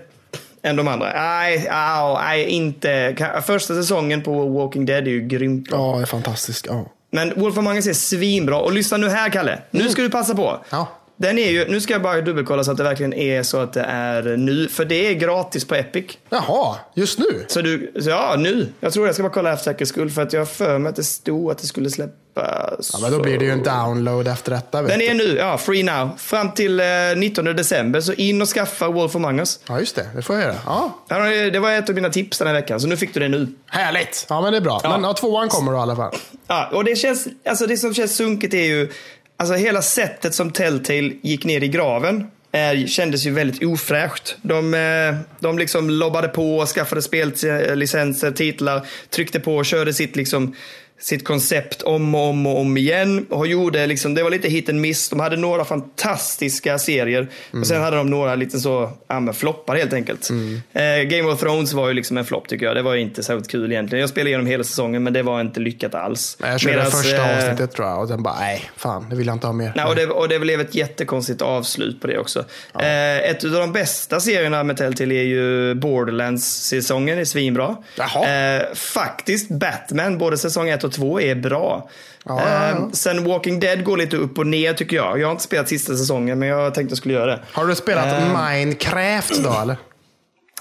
än de andra. Nej, nej inte. Första säsongen på Walking Dead är ju grymt bra. Ja, är fantastiskt. Ja. Men Wolf Among Us är svinbra. Och lyssna nu här, Kalle. Nu ska du passa på. Ja. Den är ju, nu ska jag bara dubbelkolla så att det verkligen är så att det är nu. För det är gratis på Epic. Jaha, just nu? Så du, så ja nu. Jag tror jag ska bara kolla för säkerhets skull för att jag har för mig att det stod att det skulle släppas. Ja, men då blir det ju en download efter detta. Den du. är nu, ja, free now. Fram till eh, 19 december. Så in och skaffa Wolf Among Us. Ja, just det. Det får jag göra. Ja, Ja, Det var ett av mina tips den här veckan, så nu fick du det nu. härligt. Ja, men det är bra. Men ja, tvåan kommer då i alla fall. Ja, och det, känns, alltså det som känns sunkigt är ju, alltså hela sättet som Telltale gick ner i graven är, kändes ju väldigt ofräscht. De, eh, de liksom lobbade på, skaffade spellicenser, titlar, tryckte på och körde sitt liksom sitt koncept om och om och om igen. Och gjorde liksom, det var lite hit and miss. De hade några fantastiska serier. Och sen hade de några lite så, ja men floppar helt enkelt. Eh, Game of Thrones var ju liksom en flopp tycker jag. Det var inte särskilt kul egentligen. Jag spelade igenom hela säsongen men det var inte lyckat alls. Jag körde Medans, första eh, avsnittet tror jag och sen bara, nej, fan, det vill jag inte ha mer. Nej, och, det, och det blev ett jättekonstigt avslut på det också. Eh, ett av de bästa serierna med Telltale är ju Borderlands-säsongen, är svinbra. Eh, faktiskt, Batman, både säsong 1 och 2 är bra. Ja, ja, ja. Eh, sen Walking Dead går lite upp och ner tycker jag. Jag har inte spelat sista säsongen, men jag tänkte jag skulle göra det. Har du spelat Eh. Minecraft då eller?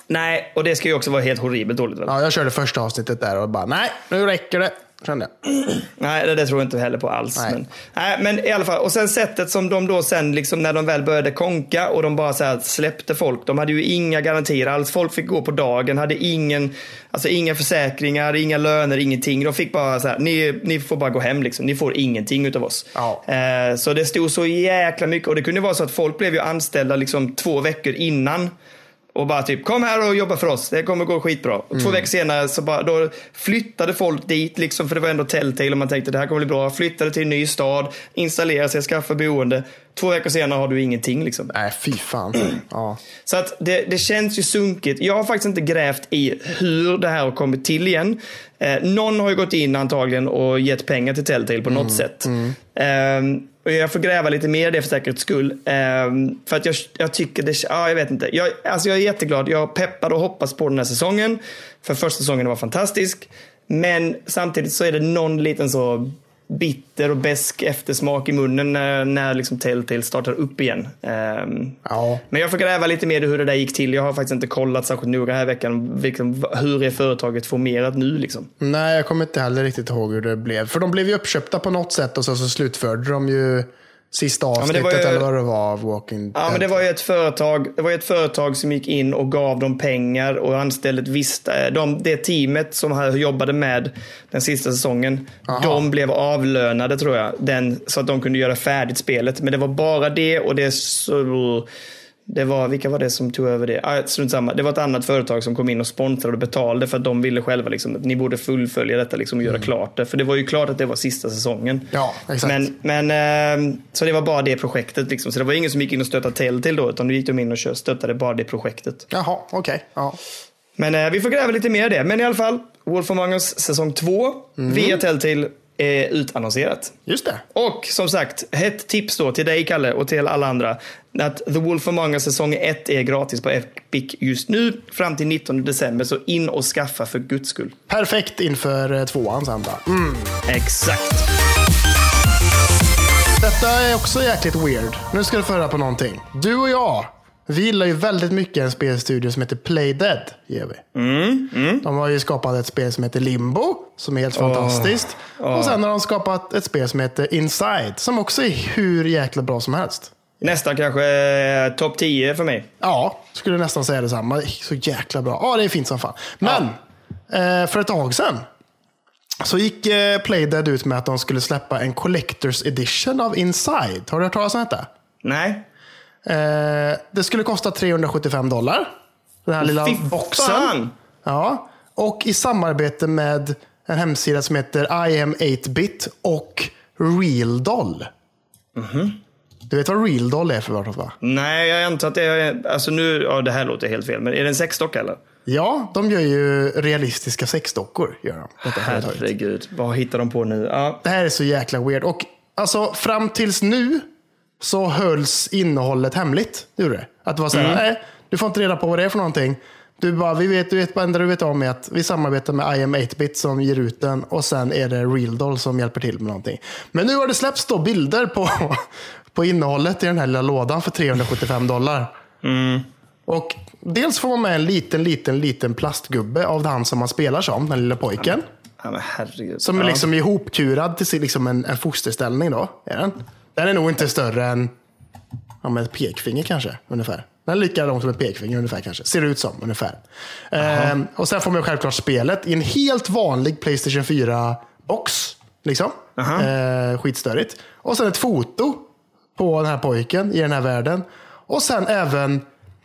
Nej, och det ska ju också vara helt horribelt dåligt. Väl? Ja, jag körde första avsnittet där och bara, nej, nu räcker det. Kände jag. Nej, det, det tror jag inte heller på alls. Nej. Men, nej, men i alla fall, och sen sättet som de då sen, liksom, när de väl började konka och de bara så släppte folk. De hade ju inga garantier alls. Folk fick gå på dagen, hade ingen, alltså inga försäkringar, inga löner, ingenting. De fick bara så här, ni, ni får bara gå hem liksom. Ni får ingenting utav oss. Ja. Eh, så det stod så jäkla mycket och det kunde vara så att folk blev ju anställda liksom två veckor innan. Och bara typ, kom här och jobba för oss. Det kommer gå skitbra. Och två veckor senare så bara, då flyttade folk dit, liksom, för det var ändå Telltale och man tänkte det här kommer bli bra. Flyttade till en ny stad, installerade sig, skaffa boende. Två veckor senare har du ingenting liksom. Nej, fy fan. Ja. Så att det, det känns ju sunkigt. Jag har faktiskt inte grävt i hur det här har kommit till igen. Eh, någon har ju gått in antagligen och gett pengar till Telltale på något sätt. Ehm, och jag får gräva lite mer i det för säkerhets skull. Ehm, för att jag, jag tycker det, ja jag vet inte. Jag, alltså jag är jätteglad. Jag peppar och hoppas på den här säsongen. För första säsongen var fantastisk. Men samtidigt så är det någon liten så bitter och besk eftersmak i munnen när, när liksom Telltale startar upp igen. Ehm, Ja. men jag får gräva lite mer i hur det där gick till. Jag har faktiskt inte kollat särskilt noga här i veckan. Liksom, hur är företaget formerat nu liksom? Nej, jag kommer inte heller riktigt ihåg hur det blev. För de blev ju uppköpta på något sätt och så, så slutförde de ju sista avsnittet var ju- eller vad det var av Walking Ja, men det var ju ett företag, det var ett företag som gick in och gav dem pengar och anställde ett visst, eh, de, det teamet som jobbade med den sista säsongen, de blev avlönade tror jag, den, så att de kunde göra färdigt spelet. Men det var bara det och det så, det var, vilka var det som tog över det? Ah, strunt samma. Det var ett annat företag som kom in och sponsrade och betalade för att de ville själva liksom, att ni borde fullfölja detta liksom, och göra klart det. För det var ju klart att det var sista säsongen. Ja, exakt. Men, men, ehm, så det var bara det projektet. Liksom. Så det var ingen som gick in och stöttade Telltale då, utan då gick de in och stöttade bara det projektet. Jaha, okej. Ja. Men eh, vi får gräva lite mer i det. Men i alla fall, Wolf Among Us säsong 2 via Telltale är utannonserat. Just det. Och som sagt, ett tips då till dig Kalle och till alla andra. Att The Wolf Among Us säsong 1 är gratis på Epic just nu fram till 19 december. Så in och skaffa för guds skull. Perfekt inför eh, tvåan sen då. Mm. Exakt. Detta är också jäkligt weird. Nu ska du få höra på någonting. Du och jag, vi gillar ju väldigt mycket en spelstudio som heter Playdead. Vi. Mm, De har ju skapat ett spel som heter Limbo, som är helt fantastiskt. Och sen har de skapat ett spel som heter Inside, som också är hur jäkla bra som helst. Nästan kanske eh, topp 10 för mig. Ja, skulle nästan säga detsamma. Så jäkla bra. Ja, det är fint som fan. Men eh, för ett tag sedan så gick eh, Playdead ut med att de skulle släppa en Collector's Edition av Inside. Har du hört talas om detta? Nej. Eh, det skulle kosta 375 dollar. Den här lilla Fy boxen. fan! Ja. Och i samarbete med en hemsida som heter I am 8bit och Real Doll. Mhm. Du vet vad Real Doll är för något va? Nej, jag antar att det är... Alltså nu, ja det här låter helt fel, men är det en sexdocka eller? Ja, de gör ju realistiska sexdockor. Gör de, detta. Herregud, vad hittar de på nu? Ja. Det här är så jäkla weird. Och alltså fram tills nu så hölls innehållet hemligt. Det gjorde det. Att det var så här, nej, du får inte reda på vad det är för någonting. Du bara, vi vet, du vet, enda du vet om är att vi samarbetar med IM 8-bit som ger ut den och sen är det Real Doll som hjälper till med någonting. Men nu har det släppts då bilder på, på innehållet i den här lilla lådan för 375 dollar. Och dels får man med en liten, liten, liten plastgubbe av han som man spelar som, den lilla pojken. ja, men herregud. Som är ja. liksom ihopkurad till liksom en, en fosterställning då. Är den? Den är nog inte större än ja, ett pekfinger kanske, ungefär. Den är lika lång som ett pekfinger ungefär kanske. Ser det ut som ungefär. Ehm, och sen får man självklart spelet i en helt vanlig Playstation 4-box. Liksom. Ehm, skitstörigt. Och sen ett foto på den här pojken i den här världen. Och sen även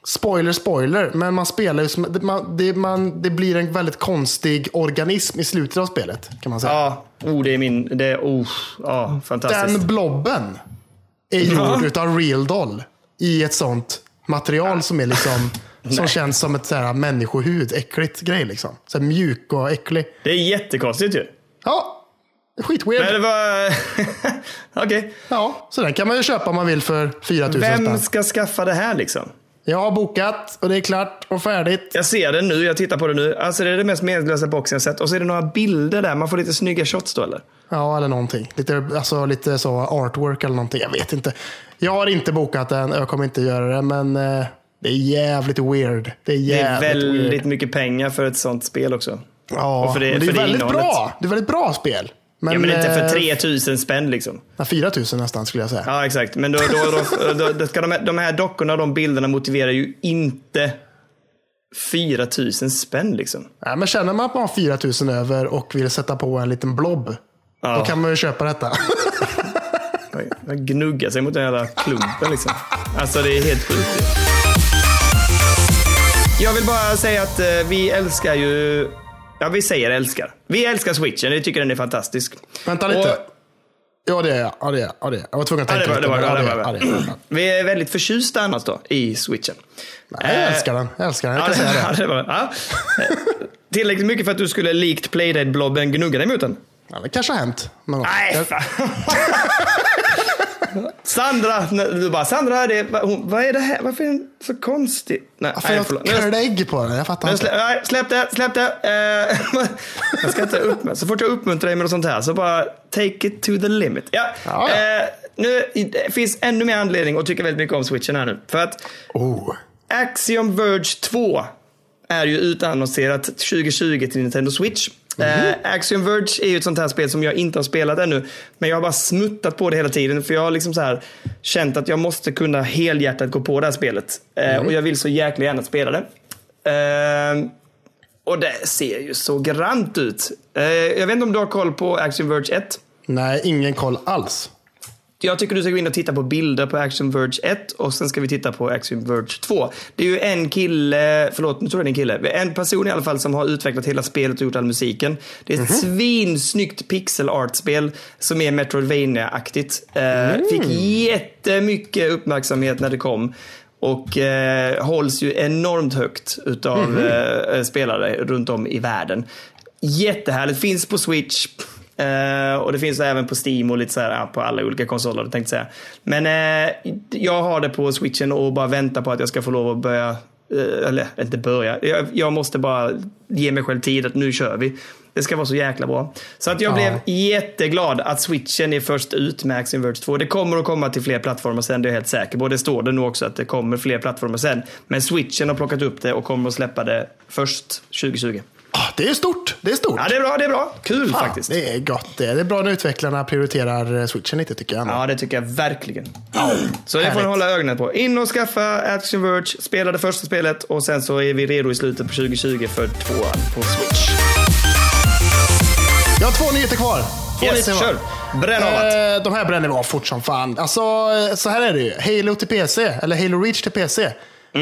Spoiler, spoiler, men man spelar ju som, det, man, det, man, det blir en väldigt konstig organism i slutet av spelet. Kan man säga. Ja, oh, det är min... Det är, oh, ja, fantastiskt. Den blobben är gjord Ja. utav real doll i ett sånt material som är liksom som känns som ett så här människohud, äckligt grej liksom. Så här mjuk och äcklig. Det är jättekonstigt ju. Ja, skitweird. Men det var... Okej. Ja, så den kan man ju köpa om man vill för 4000 Vem spänn. ska skaffa det här liksom? Jag har bokat och det är klart och färdigt. Jag ser den nu, jag tittar på den nu. Alltså det är det mest meningslösa boxen jag sett. Och så är det några bilder där. Man får lite snygga shots då eller? Ja, eller någonting. Lite, alltså, lite så artwork eller någonting. Jag vet inte. Jag har inte bokat den och jag kommer inte göra det, men eh, det är jävligt weird. Det är Det jävligt är väldigt weird. mycket pengar för ett sånt spel också. Ja, och för det- men det är det väldigt innehållet. bra. Det är väldigt bra spel. Men, ja, men inte för eh, 3000 spänn liksom. ja, 4000 nästan skulle jag säga. Ja, exakt. Men då, då, då, då, ska de, de här dockorna och de bilderna motiverar ju inte 4000 spänn liksom. Nej, men känner man att man har 4000 över och vill sätta på en liten blob, Ja. då kan man ju köpa detta. Gnuggar sig mot den jävla klumpen liksom. Alltså det är helt sjukt. ju. Jag vill bara säga att eh, vi älskar ju... Ja, vi säger älskar. Vi älskar switchen. Vi tycker den är fantastisk. Vänta lite. Och- Ja, det är jag. Ja, det är jag. Ja, jag. var tvungen att Ja, tänka det var, det lite. var, ja, ja, det var. Ja, det är jag. Vi är väldigt förtjusta annars då i switchen. Nej, jag älskar den. Jag älskar den. Jag Ja, kan säga ja, det. det var, ja. Eh, Tillräckligt mycket för att du skulle likt Playdead-blobben gnugga dig mot den? Ja, det kanske har hänt. Nej, fan. Sandra, du bara Sandra, det, hon, vad är det här? Varför är den så konstig? Nej, Varför nej, jag förlåt. Nu- curlade ägg på den? Jag fattar inte. slä, nej, släpp det, släpp det. Eh, jag ska inte upp, så fort jag uppmuntrar dig med något sånt här så bara take it to the limit. Ja, Ja, ja. Eh, nu det finns ännu mer anledning att tycka väldigt mycket om switchen här nu. För att Oh. Axiom Verge 2 är ju utannonserat 2020 till Nintendo Switch. Eh, Axiom Verge är ju ett sånt här spel som jag inte har spelat ännu. Men jag har bara smuttat på det hela tiden. För jag har liksom så här känt att jag måste kunna helhjärtat gå på det här spelet. Eh, Och jag vill så jäkla gärna spela det. Eh, och det ser ju så grant ut. Eh, jag vet inte om du har koll på Axiom Verge 1? Nej, ingen koll alls. Jag tycker du ska gå in och titta på bilder på Action Verge 1 och sen ska vi titta på Action Verge 2. Det är ju en kille, förlåt nu tror jag det är en kille, en person i alla fall som har utvecklat hela spelet och gjort all musiken. Det är ett Mhm. svinsnyggt pixel art-spel som är Metroidvania-aktigt. Eh, Fick jättemycket uppmärksamhet när det kom. Och eh, hålls ju enormt högt utav Mhm. eh, spelare runt om i världen. Jättehärligt, finns på Switch. Eh, och det finns även på Steam och lite så här, på alla olika konsoler tänkte säga. Men eh, jag har det på switchen och bara väntar på att jag ska få lov att börja, eh, eller inte börja, jag, jag måste bara ge mig själv tid att nu kör vi. Det ska vara så jäkla bra. Så att jag Ja. blev jätteglad att switchen är först ut med Axiom Verge 2. Det kommer att komma till fler plattformar sen, det är jag helt säker på. Det står det nu också att det kommer fler plattformar sen. Men switchen har plockat upp det och kommer att släppa det först 2020. Ah, det är stort. Det är stort. Ja, det är bra, det är bra. Kul Fan, faktiskt. Det är gott det. Är bra när utvecklarna prioriterar eh, switchen lite tycker jag. Ja, det tycker jag verkligen. Så det får ni hålla ögonen på. In och skaffa Action Verge, spela det första spelet och sen så är vi redo i slutet på 2020 för tvåan på Switch. Jag har två nyheter kvar. Yes, kör. Bränn av. Eh, de här bränner vi av fort som fan. Alltså, eh, så här är det ju. Halo till PC, eller Halo Reach till PC.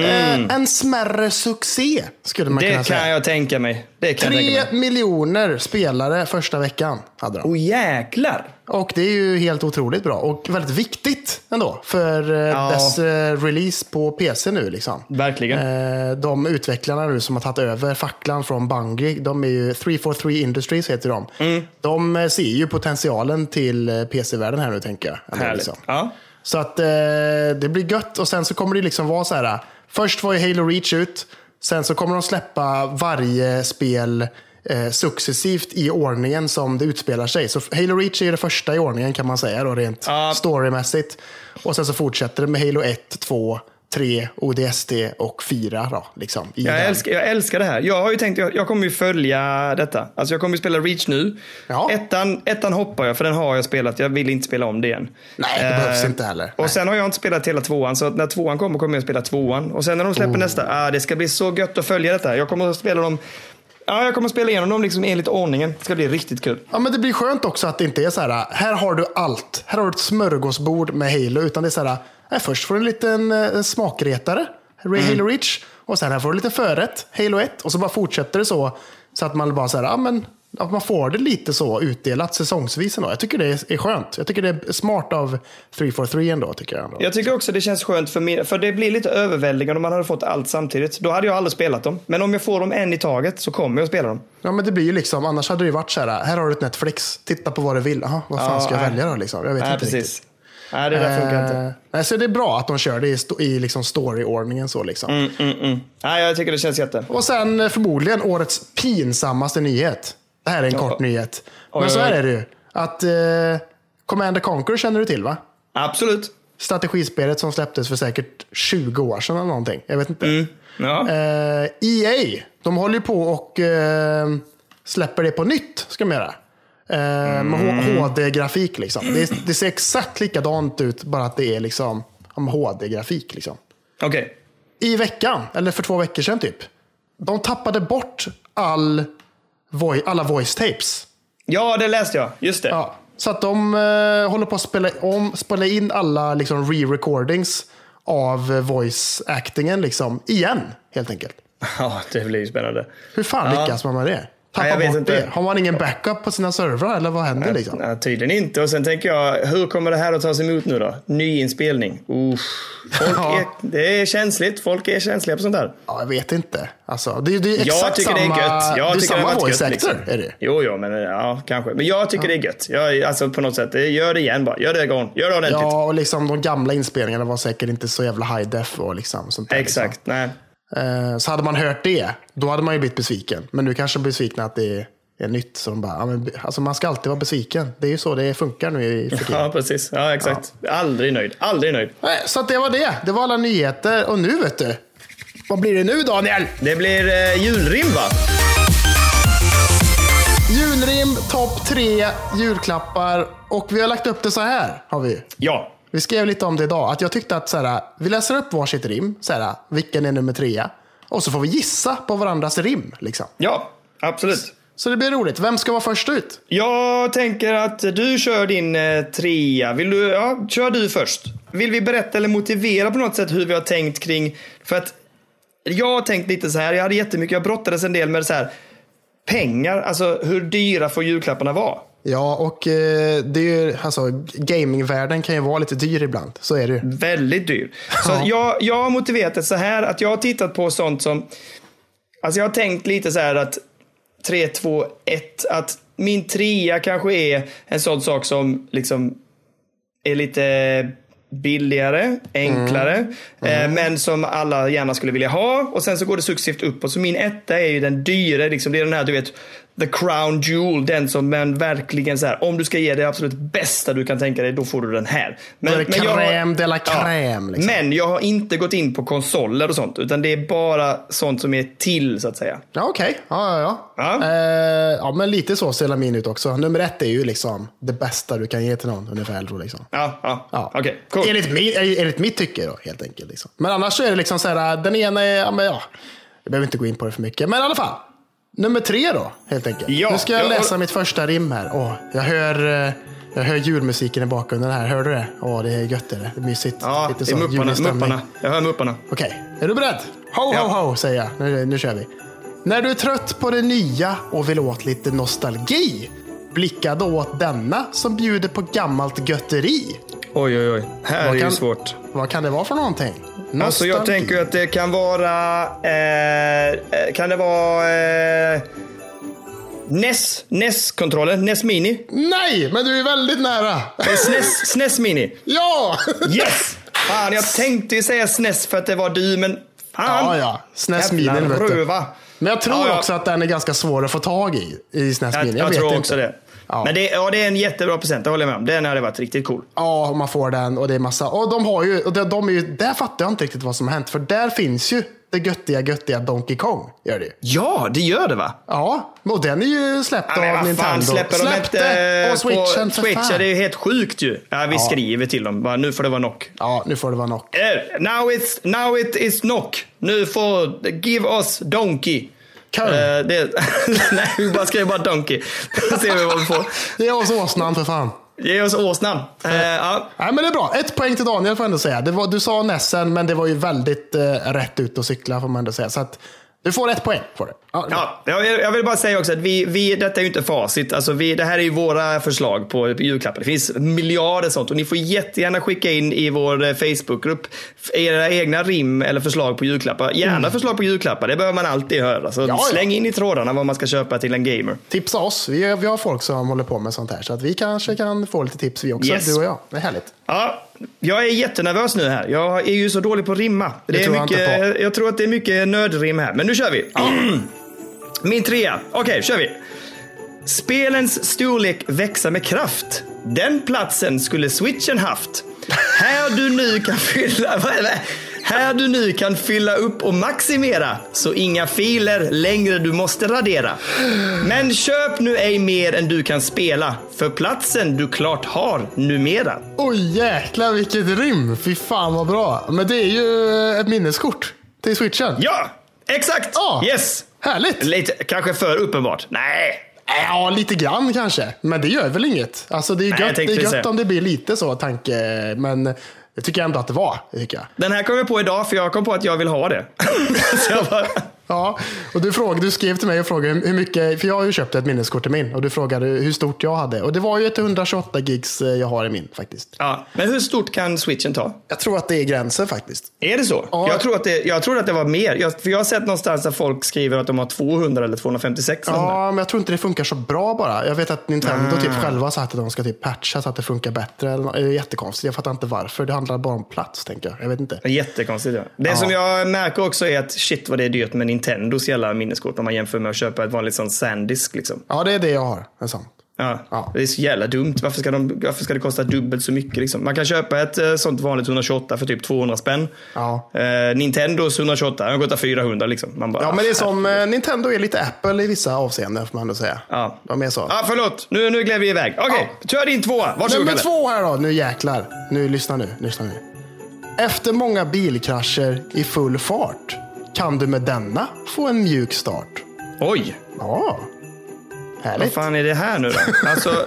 Eh, en smärre succé, skulle man kunna Mm. Det säga. kan jag tänka mig. Det kan Tre mig. miljoner spelare första veckan hade de. Åh jäklar. Och det är ju helt otroligt bra och väldigt viktigt ändå för eh, Ja. dess eh, release på PC nu. Liksom. Verkligen. De utvecklarna nu som har tagit över facklan från Bungie, de är ju 343 Industries heter de. Mm. De ser ju potentialen till PC-världen här nu tänker jag. ändå, Härligt. liksom. Ja. Så att det blir gött och sen så kommer det liksom vara så här. Först var ju Halo Reach ut. Sen så kommer de släppa varje spel eh, successivt i ordningen som det utspelar sig. Så Halo Reach är det första i ordningen kan man säga då rent Ja. storymässigt. Och sen så fortsätter det med Halo 1, 2, 3, ODST och 4 då. Liksom, Jag älskar, jag älskar det här. Jag har ju tänkt, jag, jag kommer ju följa detta. Alltså jag kommer ju spela Reach nu. Ja. Ettan, ettan hoppar jag, för den har jag spelat. Jag vill inte spela om det igen. Nej, det Eh, behövs inte heller. Och Nej. sen har jag inte spelat hela tvåan, så när tvåan kommer kommer jag spela tvåan. Och sen när de släpper Oh. nästa, ah, det ska bli så gött att följa detta. Jag kommer att spela dem, ja, jag kommer att spela igenom dem liksom enligt ordningen. Det ska bli riktigt kul. Ja, men det blir skönt också att det inte är så här, här har du allt. Här har du ett smörgåsbord med Halo. Utan det är så här, här först får du en liten eh, smakretare, Mm. Halo Reach. Och sen här får du lite förrätt, Halo 1. Och så bara fortsätter det så. Så att man bara så här, ja, men, att man får det lite så utdelat säsongsvis ändå. Jag tycker det är, är skönt. Jag tycker det är smart av 343 ändå. Tycker jag ändå. Jag tycker också det känns skönt för mig, för det blir lite överväldigande om man hade fått allt samtidigt. Då hade jag aldrig spelat dem. Men om jag får dem en i taget så kommer jag att spela dem. Ja, men det blir ju liksom, annars hade det ju varit så här, här har du ett Netflix, titta på vad du vill. Aha, vad fan Ja, ska jag nej. välja då? Liksom? Jag vet Nej, inte precis. riktigt. Nej, det där funkar inte. Eh, nej, så det är bra att de kör det i, i liksom storyordningen. Så liksom. Mm, mm, mm. Nej, jag tycker det känns jätte. Och sen eh, förmodligen årets pinsammaste nyhet. Det här är en kort nyhet. Men Oj, så här oj. är det ju. Att eh, Command Conquer känner du till va? Absolut. Strategispelet som släpptes för säkert 20 år sedan eller någonting. Jag vet inte. Mm. Ja. Eh, EA, de håller ju på och eh, släpper det på nytt. Ska de göra. Eh, med H- HD-grafik liksom. Det, det ser exakt likadant ut, bara att det är liksom om HD-grafik. Liksom. Okej. I veckan, eller för två veckor sedan typ. De tappade bort all voi- alla voice tapes. Ja, det läste jag. Just det. Ja, så att de eh, håller på att spela, om, spela in alla liksom, re-recordings av voice-actingen liksom, igen, helt enkelt. Ja, det blir ju spännande. Hur fan Ja. lyckas man med det? Tappa Nej, jag vet bort inte. det? Har man ingen backup på sina servrar eller vad händer liksom? Nej, tydligen inte. Och sen tänker jag, hur kommer det här att tas emot nu då? Nyinspelning. Ja. är, det är känsligt. Folk är känsliga på sånt där. Ja, jag vet inte. Alltså, det, det är exakt Jag tycker samma, det är gött. Jag det är tycker det samma varit voice gött, liksom. Är det? Jo, jo, men ja, kanske. Men jag tycker det är gött. Jag, alltså på något sätt, det- gör det igen bara. Gör det en gång. Gör det ordentligt. Ja, och liksom de gamla inspelningarna var säkert inte så jävla high def och liksom sånt där. Liksom. Exakt. Nej. Eh, Så hade man hört det, då hade man ju blivit besviken. Men nu kanske de är besvikna att det är nytt. Så de bara, ja, alltså man ska alltid vara besviken. Det är ju så det funkar nu i för tiden. Ja, precis. Ja, exakt. Aldrig nöjd. Aldrig nöjd. Så det var det. Det var alla nyheter. Och nu vet du. Vad blir det nu Daniel? Det blir eh, julrim va? rim, topp tre julklappar. Och vi har lagt upp det så här. Har vi. Ja. Vi skrev lite om det idag. Att jag tyckte att så här, vi läser upp varsitt rim. Så här, vilken är nummer tre? Och så får vi gissa på varandras rim. Liksom. Ja, absolut. Så det blir roligt. Vem ska vara först ut? Jag tänker att du kör din eh, trea. Vill du, ja, kör du först. Vill vi berätta eller motivera på något sätt hur vi har tänkt kring, för att jag har tänkt lite så här, jag hade jättemycket, jag brottades en del med så här, pengar, alltså hur dyra får julklapparna vara? Ja, och eh, det är ju, alltså, gamingvärlden kan ju vara lite dyr ibland. Så är det ju. Väldigt dyr. Så Ja. jag, jag har motiverat det så här att jag har tittat på sånt som, alltså jag har tänkt lite så här att 3, 2, 1, att min trea kanske är en sån sak som liksom är lite billigare, enklare, eh, men som alla gärna skulle vilja ha. Och sen så går det successivt uppåt. Så min etta är ju den dyra, liksom, det är den här du vet, the crown jewel, den som men verkligen så här, om du ska ge det absolut bästa du kan tänka dig, då får du den här. Men, är det har- crème de la crème, liksom. Men jag har inte gått in på konsoler och sånt, utan det är bara sånt som är till så att säga. Ja, okej. Ja, ja, ja. Ja. Eh, ja, men lite så ser min ut också. Nummer ett är ju liksom det bästa du kan ge till någon ungefär. Liksom. Ja, ja, Ja. okej, cool. Enligt, mi, enligt mitt tycke då, helt enkelt. Liksom. Men annars så är det liksom så här, den ena är, ja, men ja, jag behöver inte gå in på det för mycket. Men i alla fall, nummer tre då, helt enkelt. Ja, nu ska jag ja, och- läsa mitt första rim här. Åh, jag, hör, eh, jag hör julmusiken i bakgrunden här, hör du det? Åh, det är gött det. Det är mysigt. Ja, Lite det är mupparna, mupparna. Jag hör mupparna. Okej, är du beredd? Ho, Ja. ho, ho, säger jag. Nu, nu kör vi. När du är trött på det nya och vill åt lite nostalgi, blicka då åt denna som bjuder på gammalt götteri. Oj, oj, oj. Här Vad är kan- ju svårt. Vad kan det vara för någonting? Alltså jag Nostalgi. tänker att det kan vara... Eh, eh, kan det vara... Eh, NES, NES-kontrollen, NES Mini. Nej, men du är väldigt nära. SNES, SNES Mini. ja! Yes! Fan, jag tänkte ju säga SNES för att det var du, men fan. Ja, ja. SNES Mini, vet du. Men jag tror Ja, ja. också att den är ganska svår att få tag i, i SNES Jag, Mini. jag, vet tror inte. också det. Ja. Men det, ja, det är en jättebra present, det håller jag med om. Den hade varit riktigt cool. Ja, och man får den och det är massa. Och de har ju, och de, de är ju, där fattar jag inte riktigt vad som har hänt. För där finns ju det göttiga, göttiga Donkey Kong. Gör det. Ja, det gör det va? Ja, och den är ju släppt Ja, av vad Nintendo. fan släpper de Släppte inte på switchen på för Switch? fan. Det är ju helt sjukt ju. Ja, vi Ja. skriver till dem. Bara, nu får det vara knock. Ja, nu får det vara knock. Eh, Now, it's, now it is knock. Nu får give us donkey. Kung. Eh, det, nej, vi bara skriver bara donkey. Då ser vi vad vi får. Ge oss åsnan för fan. Ge oss åsnan. Eh, ja. Nej, men det är bra. Ett poäng till Daniel får jag ändå säga. Det var, du sa Nessen, men det var ju väldigt eh, rätt ut att cykla får man ändå säga. Så att, du får ett poäng på det. Ja, Ja, jag jag vill bara säga också att vi, vi, detta är ju inte facit. Alltså vi, det här är ju våra förslag på julklappar. Det finns miljarder sånt och ni får jättegärna skicka in i vår eh, Facebookgrupp era egna rim eller förslag på julklappar. Gärna förslag på julklappar, det behöver man alltid höra. Så Mm. ja. släng in i trådarna vad man ska köpa till en gamer. Tipsa oss. Vi, vi har folk som håller på med sånt här. Så att vi kanske kan få lite tips vi också. Yes. Du och jag. Det är härligt. Ja, jag är jättenervös nu här. Jag är ju så dålig på att rimma. Det är tror jag mycket, inte jag tror att det är mycket nödrim här, men nu kör vi. Min trea. Okej, kör vi. Spelens storlek växa med kraft. Den platsen skulle switchen haft. Här du nu kan fylla... Här du nu kan fylla upp och maximera, så inga filer längre du måste radera. Men köp nu ej mer än du kan spela, för platsen du klart har numera. Oj jäklar vilket rim. Fy fan vad bra. Men det är ju ett minneskort till switchen. Ja, exakt! Ja. Yes! Härligt. Lite, kanske för uppenbart. Nej. Ja, lite grann kanske. Men det gör väl inget. Alltså, det är Nej, gött, det tänkte är gött om det blir lite så tanke. Men det tycker jag ändå att det var. Det tycker jag. Den här kom jag på idag för jag kom på att jag vill ha det. Så jag bara, Ja, och du, frågade, du skrev till mig och frågade hur mycket, för jag har ju köpt ett minneskort till min och du frågade hur stort jag hade. Och det var ju ett 128 gigs eh, jag har i min faktiskt. ja. Men hur stort kan switchen ta? Jag tror att det är gränsen faktiskt. Är det så? Ja. Jag, tror att det, jag tror att det var mer. Jag, för jag har sett någonstans där folk skriver att de har 200 eller 256. eller. Ja, men jag tror inte det funkar så bra bara. Jag vet att Nintendo typ själva sagt att de ska typ patcha så att det funkar bättre. Det är jättekonstigt. Jag fattar inte varför. Det handlar bara om plats, tänker jag. Jag vet inte. Jättekonstigt. Ja. Det som jag märker också är att shit vad det är dyrt med Nintendos jävla minneskort om man jämför med att köpa ett vanligt sånt Sandisk. Liksom. Ja, det är det jag har. En sån. Ja. Ja. Det är så jävla dumt. Varför ska, de, varför ska det kosta dubbelt så mycket? Liksom? Man kan köpa ett eh, sånt vanligt 128 för typ 200 spänn. Ja. Eh, Nintendos 128, den kostar 400 liksom. Man bara, Ja, men det är som eh, Nintendo är lite Apple i vissa avseenden får man ändå säga. Ja. De är så. Ja, förlåt. Nu, nu gled vi iväg. Okej, kör din tvåa. Varsågod Nummer två här då. Nu jäklar. Nu, lyssna nu. Lyssna nu. Efter många bilkrascher i full fart kan du med denna få en mjuk start. Oj, Ja. vad Härligt. fan är det här nu då? Alltså,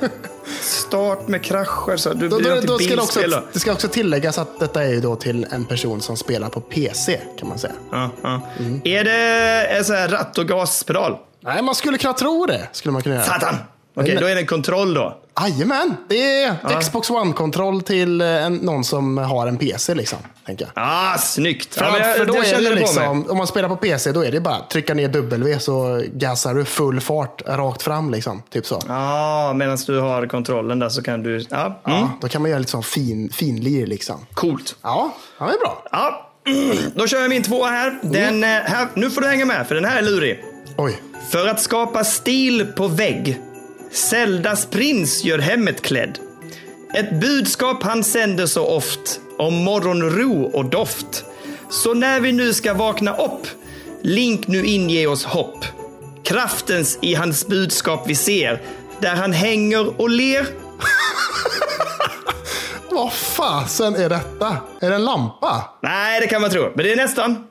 start med krascher. Så du Då, blir då, då ska det, också, det ska också tilläggas att detta är ju då till en person som spelar på PC kan man säga. Ja, ja. Mm. Är det en sån här ratt och gaspedal? Nej, man skulle kunna tro det. Skulle man kunna göra. Satan! Okej, Men- då är det en kontroll då. Jajamän, det är Xbox One-kontroll till eh, en, någon som har en PC liksom. Tänker jag. Ah, snyggt. För, Ja, för då det är liksom, om man spelar på PC, då är det bara trycka ner W så gasar du full fart rakt fram liksom. Typ så. Ja, medan du har kontrollen där så kan du... Ja, mm. Ja, då kan man göra lite sån fin, finlir liksom. coolt. Ja, ja det är bra. Ja, då kör jag min tvåa här. Den, eh, här. Nu får du hänga med, för den här är lurig. Oj. För att skapa stil på vägg. Zeldas prins gör hemmet klädd. Ett budskap han sänder så oft om morgonro och doft. Så när vi nu ska vakna upp, Link nu inge oss hopp. Kraftens i hans budskap vi ser, där han hänger och ler. Vad fasen är detta? Är det en lampa? Nej, det kan man tro, men det är nästan.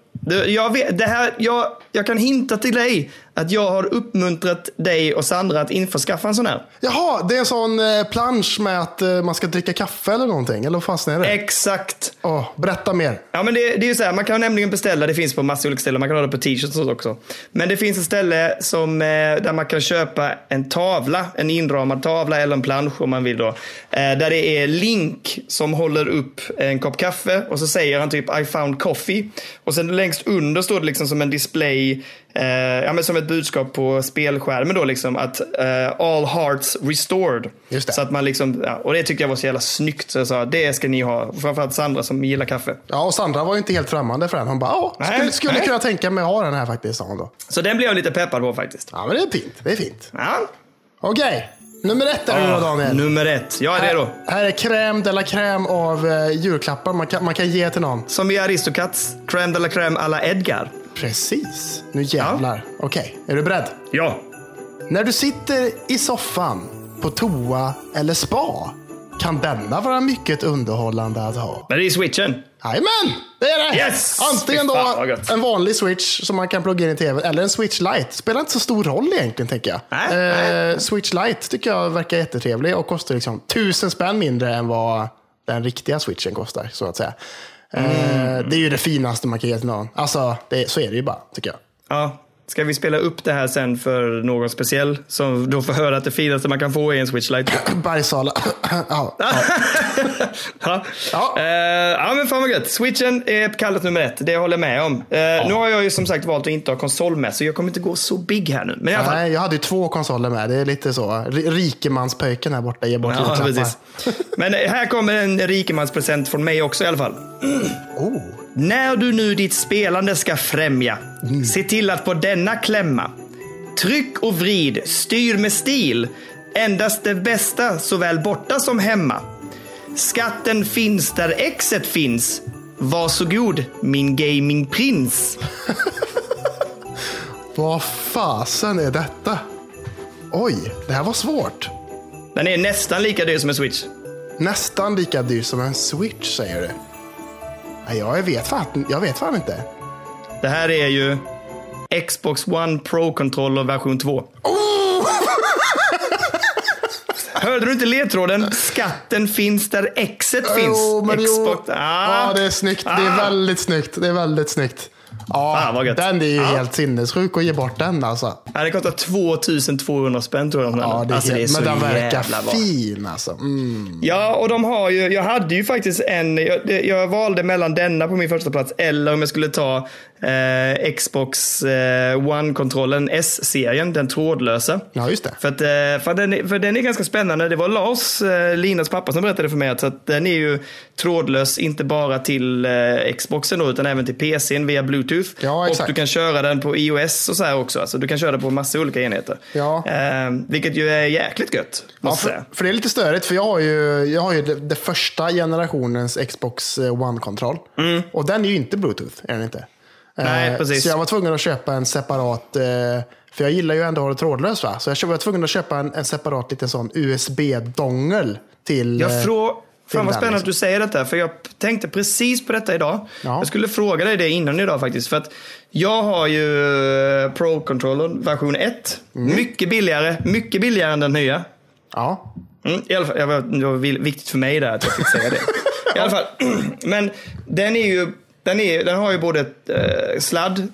Jag, vet, det här, jag, jag kan hinta till dig att jag har uppmuntrat dig och Sandra att införskaffa en sån här. Jaha, det är en sån eh, plansch med att eh, man ska dricka kaffe eller någonting. Eller vad fasen är det? Exakt. Åh, berätta mer. Ja, men det, det är ju så här, man kan nämligen beställa, det finns på massor olika ställen, man kan ha det på t-shirts också. Men det finns ett ställe som, eh, där man kan köpa en tavla, en inramad tavla eller en plansch om man vill då. Där det är Link som håller upp en kopp kaffe och så säger han typ I found coffee. Och sen längst under står det liksom som en display, ja men som ett budskap på spelskärmen då liksom att eh, all hearts restored. Så att man liksom, ja, och det tyckte jag var så jävla snyggt så jag sa det ska ni ha. Framförallt Sandra som gillar kaffe. Ja, och Sandra var ju inte helt främmande för den. Hon bara, ja, skulle, skulle nej. kunna tänka mig att ha den här faktiskt, sa hon då. Så den blev jag lite peppad på faktiskt. Ja, men det är fint. Det är fint. Ja. Okej, nummer ett är det då, Daniel. Nummer ett. Jag är redo. Här, här är crème de la crème av eh, julklappar man kan, man kan ge till någon. Som i Aristocats, crème de la crème alla Edgar. Precis. Nu jävlar. Okej, är du beredd? Ja. När du sitter i soffan, på toa eller spa kan denna vara mycket underhållande att ha. Men det är switchen. Jajamän, det är det! Yes! Antingen då en vanlig switch som man kan plugga in i tv eller en switch lite. Spelar inte så stor roll egentligen tänker jag. Nej, Eh, switch lite tycker jag verkar jättetrevlig och kostar liksom tusen spänn mindre än vad den riktiga switchen kostar så att säga. Eh, Mm. Det är ju det finaste man kan ge till någon. Alltså, det, så är det ju bara tycker jag. Ja. Ska vi spela upp det här sen för någon speciell? Som då får höra att det finaste man kan få är en switch lite. Bergsala. ja. ja. Ja. Eh, ja men fan vad gött. Switchen är kallat nummer ett. Det håller jag med om. Eh, Nu har jag ju som sagt valt att inte ha konsol med så jag kommer inte gå så big här nu. Men i alla fall. Nej, jag hade ju två konsoler med. Det är lite så. Rikemanspöjken här borta ger bort Ja, precis. Men här kommer en rikemanspresent från mig också i alla fall. Oh. När du nu ditt spelande ska främja, se till att på denna klämma. Tryck och vrid, styr med stil. Endast det bästa såväl borta som hemma. Skatten finns där exet finns. Varsågod min gamingprins. Vad fasen är detta? Oj, det här var svårt. Den är nästan lika dyr som en switch. Nästan lika dyr som en switch säger du. Nej, jag vet fan, jag vet fan inte. Det här är ju Xbox One Pro-controller version 2. Hörde du inte ledtråden? Skatten finns där exet finns. Jo, men jo. Xbox... Ah. Ja, det är snyggt. Det är Ah. väldigt snyggt. Det är väldigt snyggt. Ja, Fan, vad gött. den är ju Ja. helt sinnessjuk att ge bort den alltså. Ja, det kostar 2200 spänn tror jag. Ja, det är alltså, det är helt, men den verkar bra. fin alltså. Mm. Ja, och de har ju, jag hade ju faktiskt en, jag, jag valde mellan denna på min första plats eller om jag skulle ta eh, Xbox eh, One-kontrollen S-serien, den trådlösa. Ja, just det. För, att, eh, för, den, är- för den är ganska spännande. Det var Lars, eh, Linas pappa, som berättade för mig att, att den är ju trådlös inte bara till eh, Xboxen då, utan även till PCn via Bluetooth. Ja, och exakt. du kan köra den på iOS och så här också. Alltså, du kan köra den på massa olika enheter. Ja. Vilket ju är jäkligt gött, Ja, för, för det är lite störigt, för jag har ju, jag har ju det, det första generationens Xbox One-kontroll. Och den är ju inte Bluetooth, är den inte. Nej, Eh, precis. Så jag var tvungen att köpa en separat, eh, för jag gillar ju ändå att ha det trådlöst. Va? Så jag var tvungen att köpa en, en separat liten sån USB-dongel till... Jag eh, frå... till Fan vad spännande liksom. att du säger detta, för jag tänkte precis på detta idag. Ja. Jag skulle fråga dig det innan idag faktiskt. För att jag har ju eh, Pro-controllern version 1. Mm. Mycket billigare, mycket billigare än den nya. Ja. Mm, I alla fall, det var viktigt för mig där att jag fick säga det. I alla fall, men den är ju den, är, den har ju både eh, sladd, eh,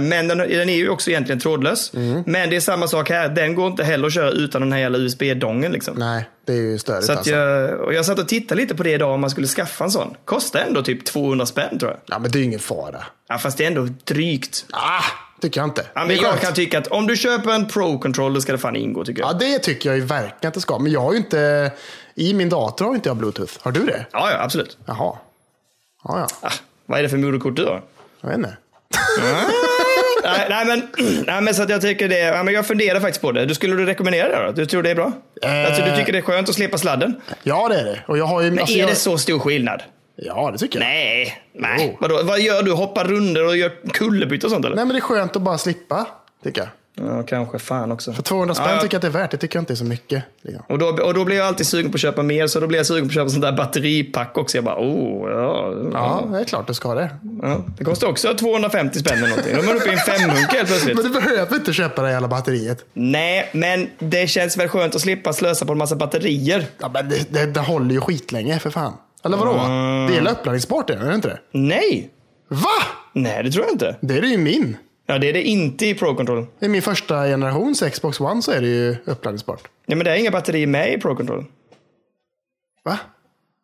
men den, den är ju också egentligen trådlös. Mm. Men det är samma sak här, den går inte heller att köra utan den här jävla USB-dongen. Liksom. Nej, det är ju störigt Så alltså. jag, och jag satt och tittade lite på det idag om man skulle skaffa en sån. Kostar ändå typ 200 spänn tror jag. Ja, men det är ju ingen fara. Ja, fast det är ändå drygt. Ah, tycker jag inte. Ja, men jag kan tycka att om du köper en Pro-controller ska det fan ingå tycker jag. Ja, det tycker jag ju verkligen att det ska. Men jag har ju inte... I min dator har inte jag Bluetooth. Har du det? Ja, ja, absolut. Jaha. Ja, ja. Ah, vad är det för moderkort du har? Jag vet inte. nej, nej, men, nej, men så att jag tycker det. Ja, men jag funderar faktiskt på det. Du skulle du rekommendera det då? Du tror det är bra? Eh. Alltså, du tycker det är skönt att slippa sladden? Ja, det är det. Och jag har ju... Men alltså, är jag... det så stor skillnad? Ja, det tycker jag. Nej, nej. Jo. Vadå, vad gör du? Hoppar runder och gör kullerbyte och sånt eller? Nej, men det är skönt att bara slippa, tycker jag. Ja, kanske fan också. För 200 spänn Ja, tycker jag att det är värt. Det tycker jag inte är så mycket. Liksom. Och då, och då blir jag alltid sugen på att köpa mer, så då blir jag sugen på att köpa sånt där batteripack också. Jag bara, oh, ja. Ja, det är klart du ska det. ja. Det kostar också 250 spänn eller någonting. Då är man uppe i en femhunk helt plötsligt. Men du behöver inte köpa det hela batteriet. Nej, men det känns väl skönt att slippa slösa på en massa batterier. Ja, men det, det, det håller ju skitlänge för fan. Eller vadå? Mm. Det är uppladdningsbart är det inte det? Nej! Va? Nej, det tror jag inte. Det är det ju min. Ja, det är det inte i Pro Control. I min första generations Xbox One så är det ju uppladdningsbart. Nej, men det är inga batterier med i Pro Control. Va?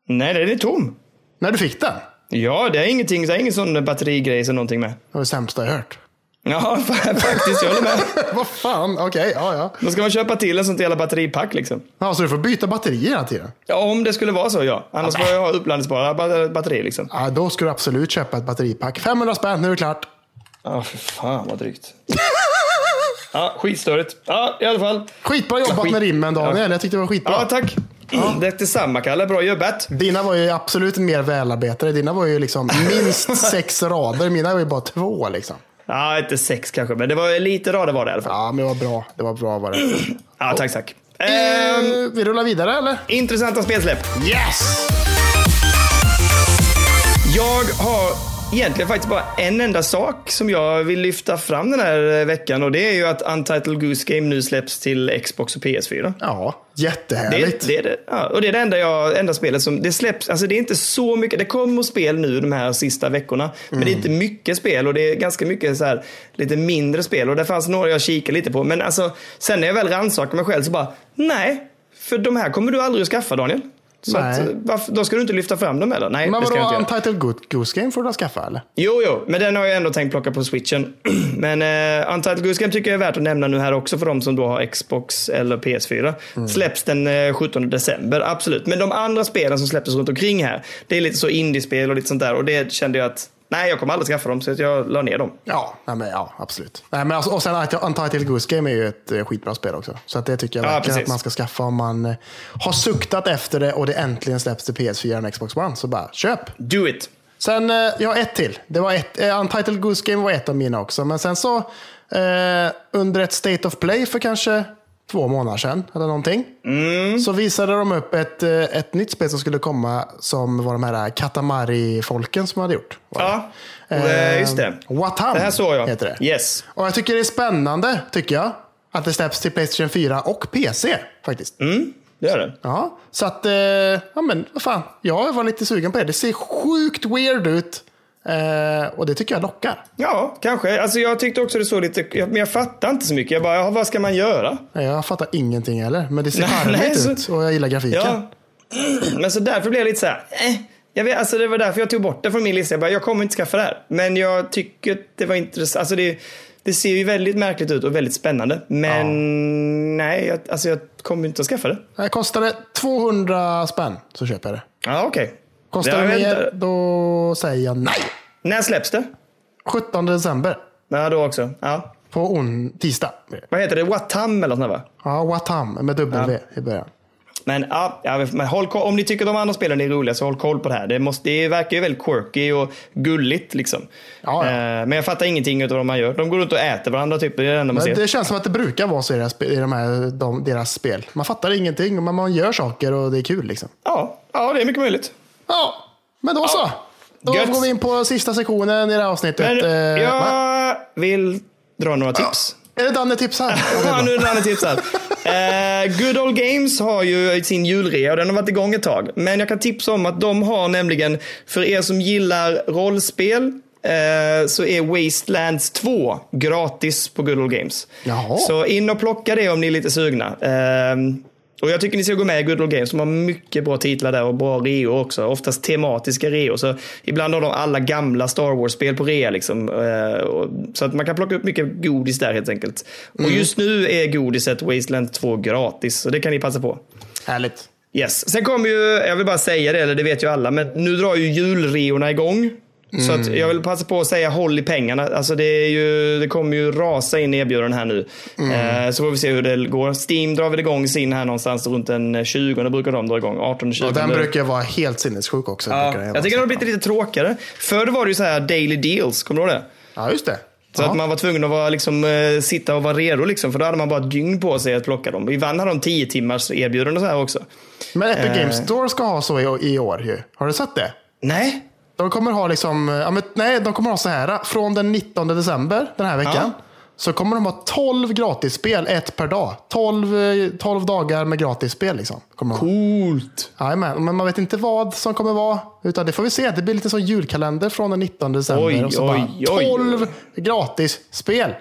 Nej, den är tom. När du fick den? Ja, det är ingenting, det är ingen sån batterigrej eller någonting med. Det var det sämsta jag hört. Ja, faktiskt, jag håller med. Vad fan, okej, ja ja. Då ska man köpa till en sånt jävla batteripack liksom. Ja, så du får byta batterier hela tiden? Ja, om det skulle vara så, ja. Annars får jag ha uppladdningsbara ba- batterier liksom. Ja, då ska du absolut köpa ett batteripack. 500 spänn, nu är det klart. Ja, för fan vad drygt. Ja, skitstörigt. Ja, i alla fall. Skitbra jobbat Skit- med rimmen Daniel, jag tyckte det var skitbra. Ja, tack. Det är detsamma, Kalle. Bra jobbat. Dina var ju absolut mer välarbetade. Dina var ju liksom minst sex rader. Mina var ju bara två liksom. Ja, inte sex kanske, men det var lite rader var det i alla fall. Ja, men det var bra. Det var bra var det. Ja, tack, tack. Ehm, vi rullar vidare eller? intressanta spelsläpp. Yes! Jag har egentligen faktiskt bara en enda sak som jag vill lyfta fram den här veckan och det är ju att Untitled Goose Game nu släpps till Xbox och PS4. Ja, Det, jättehärligt. det är det. Ja, och det är det enda, jag, enda spelet som det släpps. Alltså det är inte så mycket. Det kommer spel nu de här sista veckorna. Men det är inte mycket spel och det är ganska mycket så här, lite mindre spel. Och det fanns några jag kikade lite på. Men alltså, sen när jag väl rannsakar mig själv så bara, nej. För de här kommer du aldrig att skaffa Daniel. Så att, varför, då ska du inte lyfta fram dem eller? Nej, Men det ska jag vadå, inte göra. Untitled Go- Goose Game får du skaffa eller? Jo, jo, men den har jag ändå tänkt plocka på switchen. men uh, Untitled Goose Game tycker jag är värt att nämna nu här också för de som då har Xbox eller PS4. Släpps den eh, 17 december, absolut. Men de andra spelen som släpptes runt omkring här, det är lite så indiespel och lite sånt där. Och det kände jag att, nej, jag kommer aldrig skaffa dem, så att jag la ner dem. Ja, nej, men, ja absolut. Nej, men alltså, och sen Untitled Goose Game är ju ett eh, skitbra spel också. Så att det tycker jag Ja, att man ska skaffa om man eh, har suktat efter det och det äntligen släpps till PS4 och Xbox One. Så bara köp! Do it! Sen, eh, jag har ett till. Det var ett, Untitled Goose Game var ett av mina också. Men sen så, eh, under ett State of Play för kanske två månader sedan, eller någonting. Mm. Så visade de upp ett, eh, ett nytt spel som skulle komma, som var de här Katamari-folken som hade gjort. Ja, eh, just det. Watam Det här såg jag. heter det. Yes. Och jag tycker det är spännande, tycker jag, att det släpps till Playstation 4 och PC faktiskt. Mm, det gör det. Ja, så att, eh, ja men vad fan, jag var lite sugen på det. Det ser sjukt weird ut. Eh, och det tycker jag lockar. Ja, kanske. Alltså jag tyckte också det såg lite, men jag fattar inte så mycket. Jag bara, ja, vad ska man göra? Jag fattar ingenting heller, men det ser charmigt så- ut och jag gillar grafiken. Ja. Men så därför blev jag lite så här, eh. Jag vet, alltså det var därför jag tog bort det från min lista. Jag bara, jag kommer inte skaffa det här. Men jag tycker att det var intressant. Alltså det, det ser ju väldigt märkligt ut och väldigt spännande. Men nej, jag, alltså jag kommer inte att skaffa det. Det kostar det 200 spänn så köper jag det. Ja, okej. Kostar det mer, då säger jag nej. När släpps det? 17 december. Ja, då också. Ja. På on tisdag. Vad heter det? Watam eller något sånt va? Ja, Watam med W i början. Men, ja, ja, men håll om ni tycker de andra spelen är roliga så håll koll på det här. Det, måste, det verkar ju väldigt quirky och gulligt liksom. Ja, ja. Eh, men jag fattar ingenting av vad de gör. De går runt och äter varandra typ. Det är det enda man ser. det känns som att det brukar vara så i deras, i de här, de, deras spel. Man fattar ingenting, men man gör saker och det är kul. Liksom. Ja, ja, det är mycket möjligt. Ja, men då så. Då Gött. går vi in på sista sektionen i det här avsnittet. Men Eh, va? jag vill dra några tips. Är det Danne tipsar? Ja, nu är det andra tips här. Eh, Good Old Games har ju sin julrea och den har varit igång ett tag. Men jag kan tipsa om att de har nämligen, för er som gillar rollspel, eh, så är Wastelands 2 gratis på Good Old Games. Jaha. Så in och plocka det om ni är lite sugna. Eh, och jag tycker ni ska gå med i Good Old Games. De har mycket bra titlar där och bra reor också. Oftast tematiska reor. Så ibland har de alla gamla Star Wars-spel på rea. Liksom. Eh, Så att man kan plocka upp mycket godis där helt enkelt. Och just nu är godiset Wasteland 2 gratis. Så det kan ni passa på. Härligt. Yes. Sen kommer ju, jag vill bara säga det, eller det vet ju alla, men nu drar ju julreorna igång. Så att jag vill passa på att säga håll i pengarna. Alltså det, är ju, det kommer ju rasa in erbjudanden här nu. Eh, så får vi se hur det går. Steam drar väl igång sin här någonstans runt den 20 brukar de dra igång. 18 20 Och den brukar vara helt sinnessjuk också. Ja, vara. jag tycker den har blivit lite tråkigare. Förr var det ju så här daily deals, kommer du ihåg det? Ja, just det. Så ja. att man var tvungen att vara, liksom, eh, sitta och vara redo, liksom, för då hade man bara ett dygn på sig att plocka dem. Ibland hade de 10 timmars erbjudanden så här också. Men Epic Eh. Games Store ska ha så i, i år ju. Har du sett det? Nej, De kommer ha liksom, ja, men, nej, de kommer ha så här. Från den 19 december den här veckan. Så kommer de ha 12 gratisspel, ett per dag. 12, eh, 12 dagar med gratisspel liksom. Kommer de ha. coolt. Jajamän, men man vet inte vad som kommer vara. Utan det får vi se. Det blir lite som julkalender från den 19 december. Oj, och så oj, bara oj. 12 gratisspel.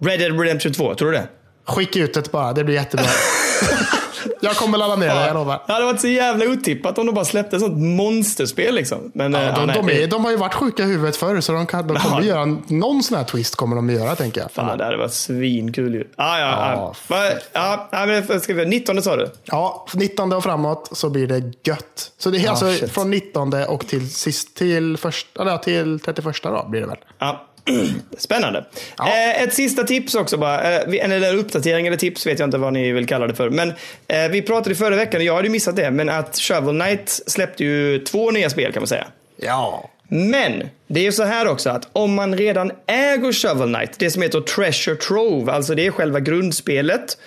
Red Dead Redemption 2, tror du det? Skicka ut det bara, det blir jättebra. jag kommer ladda ner det, jag lovar. Det hade varit så jävla otippat om de bara släppte ett sånt monsterspel liksom. Men, eh, Ja, de, nej, de, det- är, de har ju varit sjuka i huvudet förr, så de, kan, de kommer göra någon sån här twist. kommer de att göra, tänker jag. Fan, det hade varit svinkul ju. Ah, ja, Ja, ja. Ja, ska vi, 19 sa du? Ja, 19 och framåt så blir det gött. Så det är alltså shit. från 19 och till, sist, till, först, eller till 31 då blir det väl. Ja. Spännande. Ja. Eh, ett sista tips också bara. Eh, eller uppdatering eller tips vet jag inte vad ni vill kalla det för. Men eh, vi pratade förra veckan, och jag hade ju missat det, men att Shovel Knight släppte ju två nya spel kan man säga. Ja. Men det är ju så här också att om man redan äger Shovel Knight, det som heter Treasure Trove, alltså det är själva grundspelet,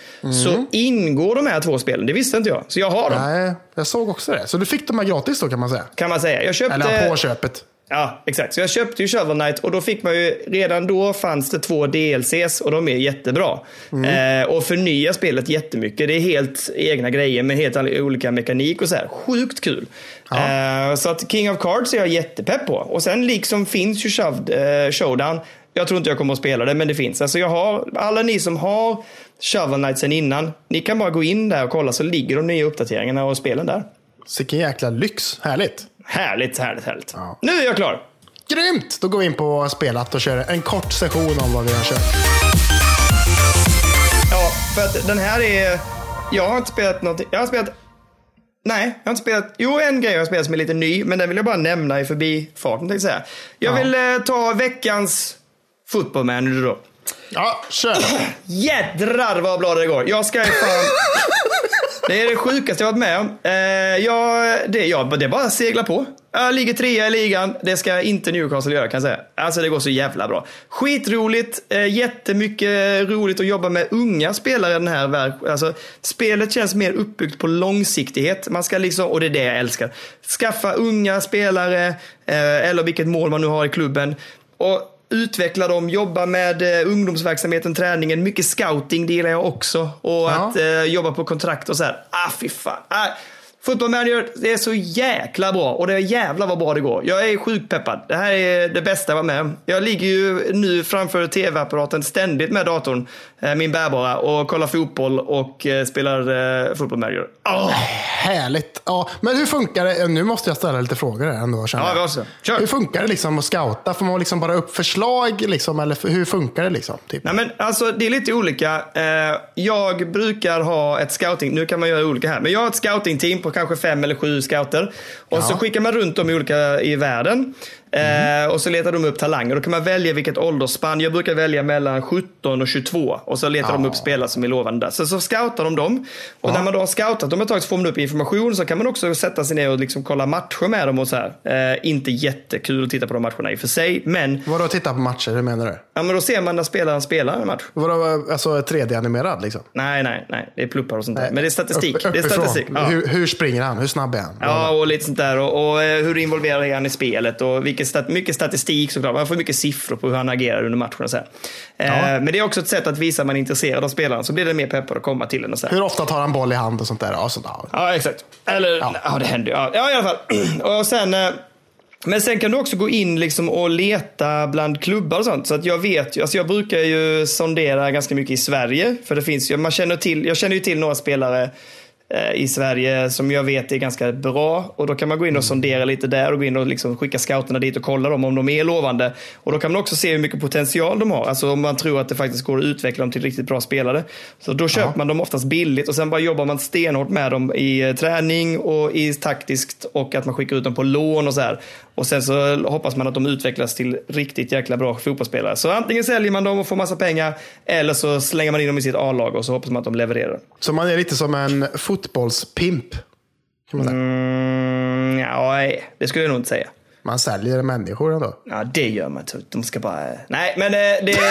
så ingår de här två spelen. Det visste inte jag. Så jag har dem, Nej, jag såg också det. Så du fick de här gratis då kan man säga. kan man säga. Jag köpte... Eller på köpet. Ja, exakt. Så jag köpte ju Shovel Knight och då fick man ju, redan då fanns det två DLCs och de är jättebra. Eh, och förnya spelet jättemycket. Det är helt egna grejer med helt olika mekanik och så här. Sjukt kul. Eh, så att King of Cards är jag jättepepp på. Och sen liksom finns ju Shoved, eh, Showdown. Jag tror inte jag kommer att spela det, men det finns. Alltså jag har, alla ni som har Shovel Knight sen innan, ni kan bara gå in där och kolla så ligger de nya uppdateringarna och spelen där. Vilken jäkla lyx. Härligt. Härligt, härligt, härligt. Ja. Nu är jag klar. Grymt! Då går vi in på spelat och kör en kort session om vad vi har kört. Ja, för att den här är... Jag har inte spelat någonting. Jag har spelat... Nej, jag har inte spelat... Jo, en grej jag har spelat som är lite ny, men den vill jag bara nämna i förbifarten. tänkte Jag säga. Jag Ja. vill eh, ta veckans football manager då. Ja, kör! Jädrar vad bra det går. Jag ska ju fan... Det är det sjukaste jag varit med om. Eh, jag, det, jag, det är bara att segla på. Jag ligger trea i ligan. Det ska inte Newcastle göra kan jag säga. Alltså det går så jävla bra. Skitroligt. Eh, jättemycket roligt att jobba med unga spelare i den här världen. Alltså, spelet känns mer uppbyggt på långsiktighet. Man ska liksom, och det är det jag älskar. Skaffa unga spelare. Eh, eller vilket mål man nu har i klubben. Och utveckla dem, jobba med eh, ungdomsverksamheten, träningen, mycket scouting det gillar jag också. Och Ja. att eh, jobba på kontrakt och så här. Ah, fy fan. Ah, Football manager, det är så jäkla bra och det är jävla vad bra det går. Jag är sjukt peppad. Det här är det bästa jag var med. Jag ligger ju nu framför tv-apparaten ständigt med datorn, eh, min bärbara, och kollar fotboll och eh, spelar eh, football manager. Åh! Härligt. Ja, men hur funkar det? Nu måste jag ställa lite frågor här ändå. känner Ja, jag. Kör. Hur funkar det liksom att scouta? Får man liksom bara upp förslag? Liksom, eller hur funkar det? Liksom, typ? Nej men alltså det är lite olika. Jag brukar ha ett scouting, nu kan man göra olika här, men jag har ett scoutingteam på kanske fem eller sju scouter. Och så skickar man runt dem i olika i världen. Eh, och så letar de upp talanger. Då kan man välja vilket åldersspann. Jag brukar välja mellan 17 och 22. Och så letar de upp spelare som är lovande där. Så, så scoutar de dem. Och när man då har scoutat dem ett tag så får man upp information. Så kan man också sätta sig ner och liksom kolla matcher med dem och så här. Eh, inte jättekul att titta på de matcherna i och för sig. Men, Vadå titta på matcher? Hur menar du? ja, men då ser man när spelaren spelar en match. Vadå, alltså 3D-animerad liksom? Nej, nej, nej. Det är pluppar och sånt där. Men det är statistik. Upp, det är statistik. Ja. Hur, hur springer han? Hur snabb är han? Ja, och lite sånt där. Och, och eh, hur involverad är han i spelet? Och vilket stat mycket statistik såklart. Man får mycket siffror på hur han agerar under matchen och så. Eh, Men det är också ett sätt att visa att man är intresserad av spelaren. Så blir det mer peppar att komma till den och så här. Hur ofta tar han boll i hand och sånt där? Ja, sånt där. Ja, exakt. Eller, ja, det händer ju. Ja. ja, i alla fall. Och sen... eh, Men sen kan du också gå in liksom och leta bland klubbar och sånt. Så att jag vet ju, alltså jag brukar ju sondera ganska mycket i Sverige. För det finns ju, man känner till, jag känner ju till några spelare i Sverige som jag vet är ganska bra. Och då kan man gå in och sondera lite där och gå in och liksom skicka scouterna dit och kolla dem om de är lovande. Och då kan man också se hur mycket potential de har. Alltså om man tror att det faktiskt går att utveckla dem till riktigt bra spelare. Så då köper man dem oftast billigt och sen bara jobbar man stenhårt med dem i eh, träning och i taktiskt och att man skickar ut dem på lån och så här. Och sen så hoppas man att de utvecklas till riktigt jäkla bra fotbollsspelare. Så antingen säljer man dem och får massa pengar eller så slänger man in dem i sitt A-lag och så hoppas man att de levererar. Så man är lite som en fotbollspimp. Kan man, säga. Mm, ja, nej, det skulle jag nog inte säga. man säljer människor ändå. Ja, det gör man inte. De ska bara... Nej, men eh, det...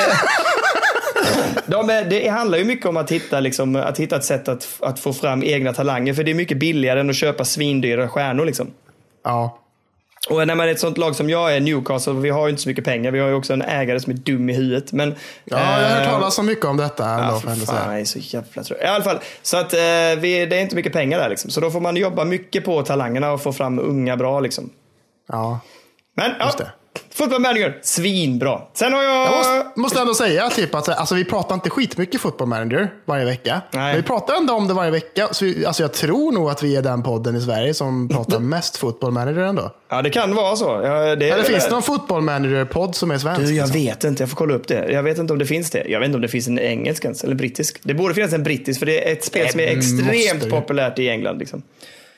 De, är- det handlar ju mycket om att hitta, liksom, att hitta ett sätt att, att få fram egna talanger. För det är mycket billigare än att köpa svindyra stjärnor. Liksom. Ja. Och när man är ett sånt lag som jag är, Newcastle, vi har ju inte så mycket pengar. Vi har ju också en ägare som är dum i huvudet. Men, Ja, jag har hört eh, talas så mycket om detta. ändå, Ja, för fan, jag är så jävla trött. I alla fall, så att eh, vi, det är inte mycket pengar där liksom. Så då får man jobba mycket på talangerna och få fram unga bra liksom. Ja. Men ja, Just det. Football Manager, svinbra. Sen har jag... Jag måste, måste ändå säga typ att alltså, vi pratar inte skitmycket football manager varje vecka. Nej. Men vi pratar ändå om det varje vecka. Så vi, alltså, jag tror nog att vi är den podden i Sverige som pratar mest football manager ändå. Ja, det kan vara så. Ja, det, Eller finns det någon football manager-podd som är svensk? Du, jag liksom? vet inte. Jag får kolla upp det. Jag vet inte om det finns det. Jag vet inte om det finns en engelsk ens, eller brittisk. Det borde finnas en brittisk, för det är ett spel som är Det extremt det. populärt i England. Liksom.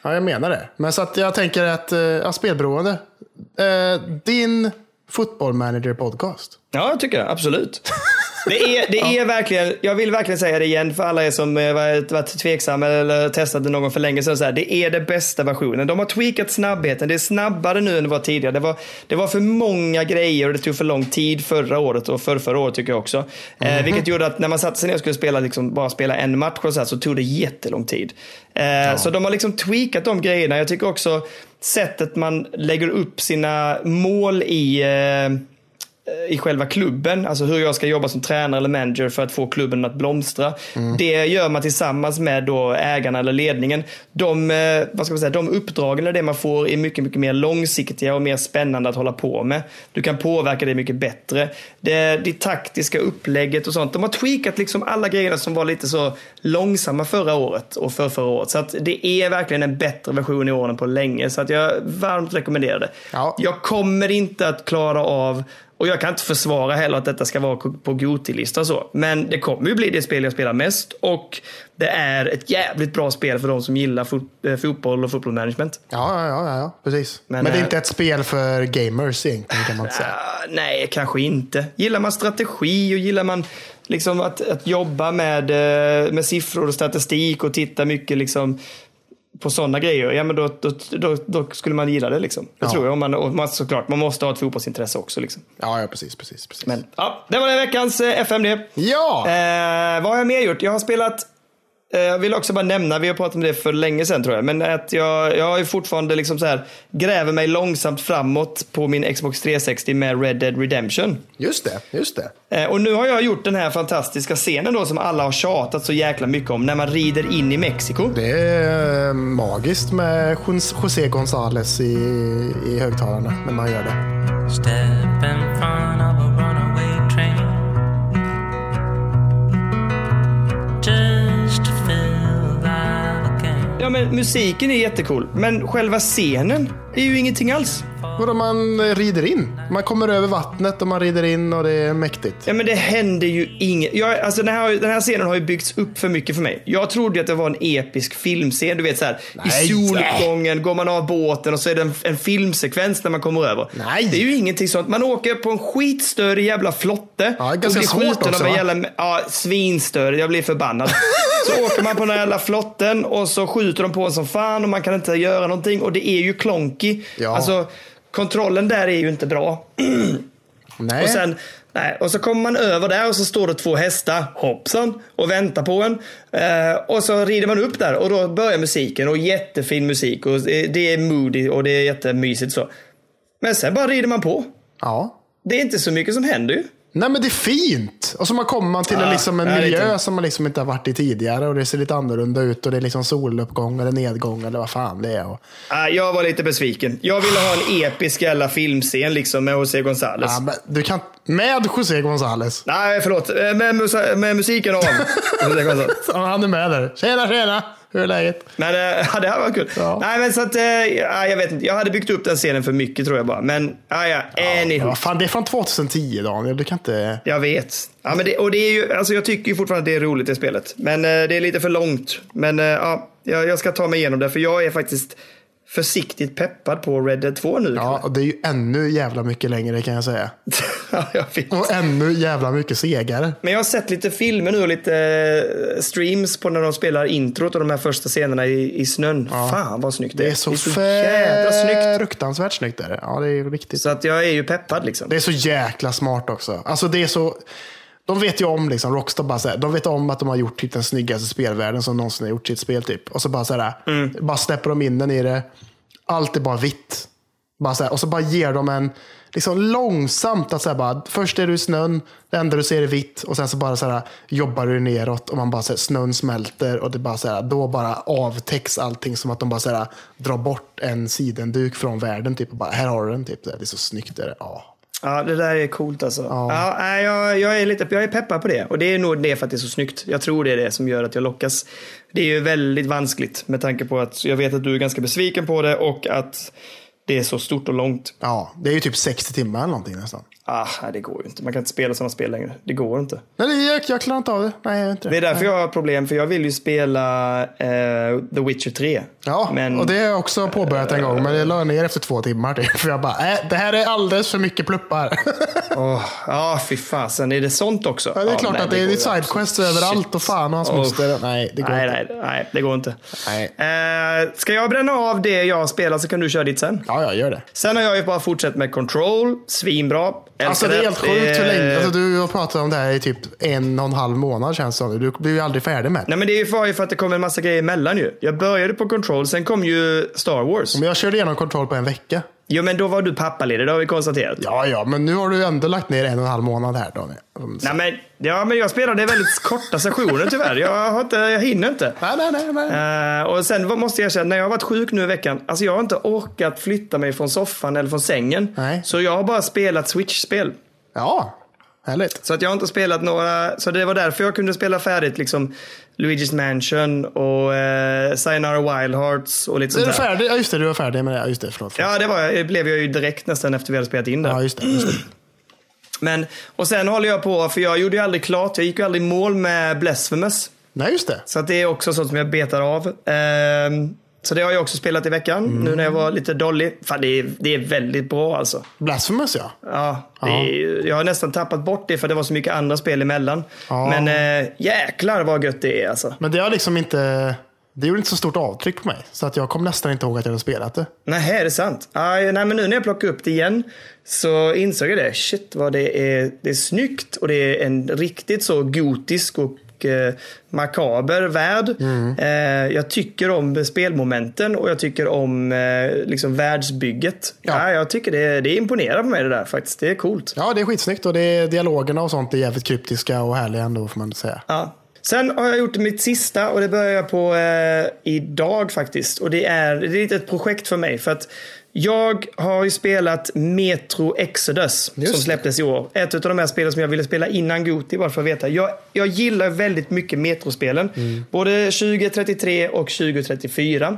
Ja, jag menar det. Men så att jag tänker att, eh, ja, spelberoende. Eh, din football manager podcast. Ja, jag tycker det. Absolut. Det är, det är verkligen, jag vill verkligen säga det igen för alla er som eh, varit, varit tveksamma eller testat det någon för länge sedan. Så här, det är den bästa versionen. De har tweakat snabbheten. Det är snabbare nu än det var tidigare. Det var, det var för många grejer och det tog för lång tid förra året och för förra året tycker jag också. Eh, vilket gjorde att när man satte sig ner och skulle spela, liksom, bara spela en match och så, här, så tog det jättelång tid. Eh, Så de har liksom tweakat de grejerna. Jag tycker också sättet man lägger upp sina mål i eh, i själva klubben, alltså hur jag ska jobba som tränare eller manager för att få klubben att blomstra. Det gör man tillsammans med då ägarna eller ledningen. De, eh, vad ska man säga, de uppdragen eller det man får är mycket, mycket mer långsiktiga och mer spännande att hålla på med. Du kan påverka det mycket bättre. Det, det taktiska upplägget och sånt. De har tweakat liksom alla grejerna som var lite så långsamma förra året och för förra året. Så att det är verkligen en bättre version i år än på länge. Så att jag varmt rekommenderar det. Ja. Jag kommer inte att klara av och jag kan inte försvara heller att detta ska vara på Goti-lista och så. Men det kommer ju bli det spel jag spelar mest. Och det är ett jävligt bra spel för de som gillar fot eh, fotboll och football management. Ja, ja, ja, ja precis. Men, Men, det är eh, inte ett spel för gamers egentligen kan man inte säga. Ah, nej, kanske inte. Gillar man strategi och gillar man liksom att, att jobba med, eh, med siffror och statistik och titta mycket liksom på sådana grejer, ja men då, då, då, då skulle man gilla det liksom. Det Ja. tror jag. Och man, och man, såklart, man måste ha ett fotbollsintresse också liksom. Ja, ja precis, precis, precis. Men ja, det var den veckans eh, FMD. Ja! Eh, vad har jag mer gjort? Jag har spelat jag vill också bara nämna, vi har pratat om det för länge sedan tror jag, men att jag, jag ju fortfarande liksom så här, gräver mig långsamt framåt på min Xbox 360 med Red Dead Redemption. Just det, just det. Eh, och nu har jag gjort den här fantastiska scenen då som alla har tjatat så jäkla mycket om, när man rider in i Mexiko. Det är eh, magiskt med Jos- José González i, i högtalarna när man gör det. Ja, men musiken är jättecool, men själva scenen? Är ju ingenting alls. Vadå man rider in? Man kommer över vattnet och man rider in och det är mäktigt. Ja men det händer ju inget. Jag, alltså den, här, den här scenen har ju byggts upp för mycket för mig. Jag trodde att det var en episk filmscen. Du vet så här, i Nej. soluppgången går man av båten och så är det en, en filmsekvens när man kommer över. Nej. Det är ju ingenting sånt. Man åker på en skitstörre jävla flotte. Ja, ganska och blir skjuten också, av en va? jävla, ja, svinstörre. Jag blir förbannad. så åker man på den här jävla flotten och så skjuter de på en som fan och man kan inte göra någonting. Och det är ju klonky. Ja. Alltså, kontrollen där är ju inte bra. Nej. Och sen, nej, och så kommer man över där och så står det två hästar, hoppsan, och väntar på en. Eh, och så rider man upp där och då börjar musiken och jättefin musik och det det är moody och det är jättemysigt så. Men sen bara rider man på. Ja. Det är inte så mycket som händer ju. Nej men det är fint! Och så man kommer man till en, Ja, liksom en ja, det är miljö fint. som man liksom inte har varit i tidigare och det ser lite annorlunda ut och det är liksom soluppgång eller nedgång eller vad fan det är. Och, Ah, jag var lite besviken. Jag ville ha en episk jävla filmscen liksom med José González. ja, men du kan, med José González. Nej, förlåt. Eh, Med, med musiken av. José González. Ja, Han är med där. Tjena tjena! Hur är läget? Men äh, ja, det här var kul. Ja. Nej, men så att, äh, ja, jag vet inte. Jag hade byggt upp den scenen för mycket tror jag bara. Men ja, ja, anywho. Ja, fan, det är från 2010 Daniel. Du kan inte... Jag vet. Ja, men det, och det är ju, alltså jag tycker ju fortfarande att det är roligt i spelet. Men eh, det är lite för långt. Men eh, ja, jag, jag ska ta mig igenom det. För jag är faktiskt försiktigt peppad på Red Dead 2 nu. Ja, och det är ju ännu jävla mycket längre kan jag säga. Ja, jag vet. Och ännu jävla mycket segare. Men jag har sett lite filmer nu och lite eh, streams på när de spelar introt och de här första scenerna i, i snön. Fan vad snyggt Det är så, jävla snyggt. fruktansvärt snyggt. Är det. Ja, det är riktigt. Så att jag är ju peppad liksom. Det är så jäkla smart också. Alltså det är så... De vet ju om, liksom, Rockstar bara så här, de vet om att de har gjort typ den snyggaste spelvärlden som någonsin har gjort sitt spel. Typ. Och så bara så här, Mm. bara släpper de in den i det. Allt är bara vitt. Bara så här, och så bara ger de en, liksom långsamt, att så här, bara, först är du i snön, det enda du ser är vitt och sen så bara så här, jobbar du neråt och man bara så här, snön smälter och det bara så här, då bara avtäcks allting som att de bara så här, drar bort en sidenduk från världen. Typ, och bara, här har du den. Typ. Det är så snyggt. Är det. Ja. Ja, det där är coolt alltså. Ja. nej, jag, jag, är lite, jag är peppad på det. Och det är nog det för att det är så snyggt. Jag tror det är det som gör att jag lockas. Det är ju väldigt vanskligt med tanke på att jag vet att du är ganska besviken på det och att det är så stort och långt. Ja, det är ju typ 60 timmar eller någonting nästan. Ah, nej, det går ju inte. Man kan inte spela sådana spel längre. Det går inte. Nej, det- jag, jag klarar inte av det. Nej, jag inte Det är det. därför jag har problem, för jag vill ju spela eh, The Witcher 3. Ja, men, och det har jag också påbörjat en gång, men jag la ner efter två timmar. Typ, för jag bara, äh, det här är alldeles för mycket pluppar. ja, fy fasen. Är det sånt också? Ja, det är klart nej, att det är går ju sidequests absolut- överallt och fan och hans Shit. moster. Nej, det går nej, inte. nej, nej, det går inte. Nej. Eh, ska jag bränna av det jag spelar så kan du köra ditt sen. Ja, jag gör det. Sen har jag ju bara fortsatt med Control, svinbra. Alltså det är helt sjukt hur Eh, länge. Alltså, du har pratat om det här i typ en och en halv månad känns det. Du blir ju aldrig färdig med det. Nej men det är ju för, för att det kom en massa grejer emellan ju. Jag började på Control, sen kom ju Star Wars. Men jag körde igenom kontroll på en vecka. Jo men då var du pappaledig, det har vi konstaterat. Ja, ja, men nu har du ändå lagt ner en och en halv månad här Daniel. Så- Nej men, ja, men jag spelade väldigt korta sessioner tyvärr. Jag, har inte, jag hinner inte. Nej, nej, nej. nej. Eh, och sen måste jag erkänna, när jag har varit sjuk nu i veckan, alltså jag har inte orkat flytta mig från soffan eller från sängen. Nej. Så jag har bara spelat Switch-spel. Ja, härligt. Så att jag har inte spelat några, så det var därför jag kunde spela färdigt liksom Luigi's Mansion och eh, Sayonara Wild Hearts och lite Är sånt du där. färdig? Ja, just det. Du var färdig med det. Ja, just det. Förlåt. förlåt. Ja, det var jag. Blev jag ju direkt nästan efter vi hade spelat in det. Ja, just det. Just det. Men, och sen håller jag på, för jag gjorde ju aldrig klart, jag gick ju aldrig i mål med Blasphemous. Nej, just det. Så att det är också sånt som jag betar av. Ehm, så det har jag också spelat i veckan, Mm. nu när jag var lite dålig. Fan, det är, det är väldigt bra alltså. Blasphemous, ja. Ja, är, jag har nästan tappat bort det för det var så mycket andra spel emellan. Ja. Men äh, jäklar vad gött det är alltså. Men det har liksom inte... Det gjorde inte så stort avtryck på mig. Så att jag kom nästan inte ihåg att jag hade spelat det. Nej, är det sant? Aj, nej, men nu när jag plockar upp det igen så insåg jag det. Shit vad det är, det är snyggt och det är en riktigt så gotisk och eh, makaber värld. Eh, jag tycker om spelmomenten och jag tycker om eh, liksom världsbygget. Ja. Ja. jag tycker det, det imponerar på mig det där faktiskt. Det är coolt. Ja, det är skitsnyggt och det dialogerna och sånt är jävligt kryptiska och härliga ändå får man säga. Ja. Sen har jag gjort mitt sista och det börjar jag på eh, idag faktiskt. Och det är, det är lite ett projekt för mig. För att Jag har ju spelat Metro Exodus Just som släpptes i år. Ett av de här spelen som jag ville spela innan Goti bara för att veta. Jag, jag gillar väldigt mycket Metro-spelen. Mm. Både 2033 och 2034.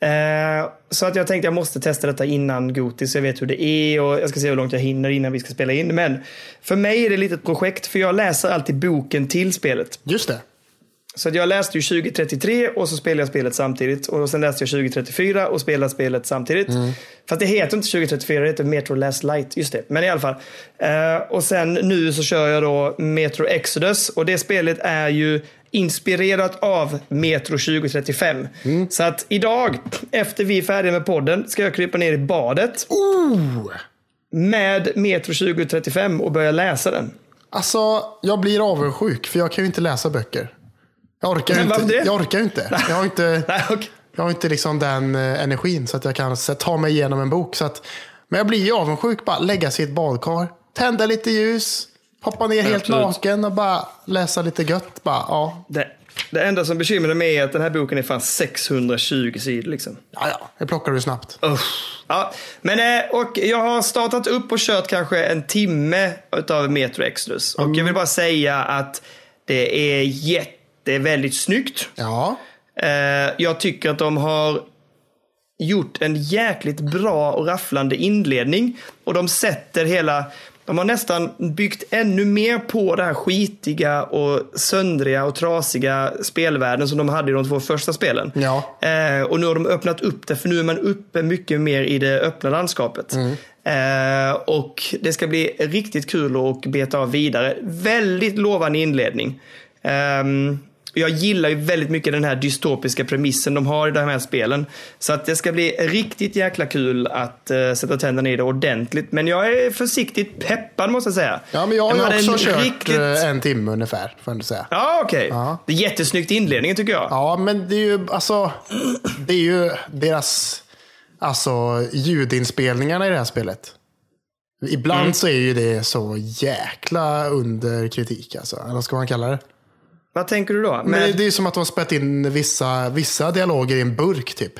Eh, så att jag tänkte jag måste testa detta innan Goti så jag vet hur det är och jag ska se hur långt jag hinner innan vi ska spela in. Men för mig är det ett projekt för jag läser alltid boken till spelet. Just det. Så jag läste ju 2033 och så spelade jag spelet samtidigt. Och sen läste jag 2034 och spelade spelet samtidigt. Fast det heter inte 2034, det heter Metro Last Light. Just det, men i alla fall. Eh, och sen nu så kör jag då Metro Exodus. Och det spelet är ju inspirerat av Metro 2035. Så att idag, efter vi är färdiga med podden, ska jag krypa ner i badet Oh! med Metro 2035 och börja läsa den. Alltså, jag blir avundsjuk för jag kan ju inte läsa böcker. Jag orkar ju inte. Jag orkar inte. Jag har inte, Nej, jag har inte liksom den eh, energin så att jag kan ta mig igenom en bok. Så att, men jag blir ju avundsjuk. Bara lägga sig i ett badkar, tända lite ljus, hoppa ner helt Absolut. naken och bara läsa lite gött. Bara, ja, Det, det enda som bekymrar mig är att den här boken är fan 620 sidor. Liksom. ja, ja, det plockar du snabbt. Usch. Ja, men eh, och jag har startat upp och kört kanske en timme av Metro Exodus. Och jag vill bara säga att det är jätte, det är väldigt snyggt. Ja, Eh, jag tycker att de har gjort en jäkligt bra och rafflande inledning. Och de sätter hela, de har nästan byggt ännu mer på det här skitiga och söndriga och trasiga spelvärlden som de hade i de två första spelen. Ja. Eh, och nu har de öppnat upp det, för nu är man uppe mycket mer i det öppna landskapet. Eh, och det ska bli riktigt kul att beta av vidare. Väldigt lovande inledning. Ehm, jag gillar ju väldigt mycket den här dystopiska premissen de har i de här spelen. Så att det ska bli riktigt jäkla kul att uh, sätta tänderna i det ordentligt. Men jag är försiktigt peppad måste jag säga. ja men jag har ju också kört riktigt- eh, en timme ungefär. Får jag ändå säga. Ja, okej. Ja. Det är jättesnyggt i inledningen tycker jag. Ja, men det är ju alltså, det är ju deras alltså, ljudinspelningarna i det här spelet. Ibland Mm. så är ju det så jäkla under kritik, alltså. Eller vad ska man kalla det? Vad tänker du då? Men Med- det, det är som att de har spett in vissa, vissa dialoger i en burk, typ.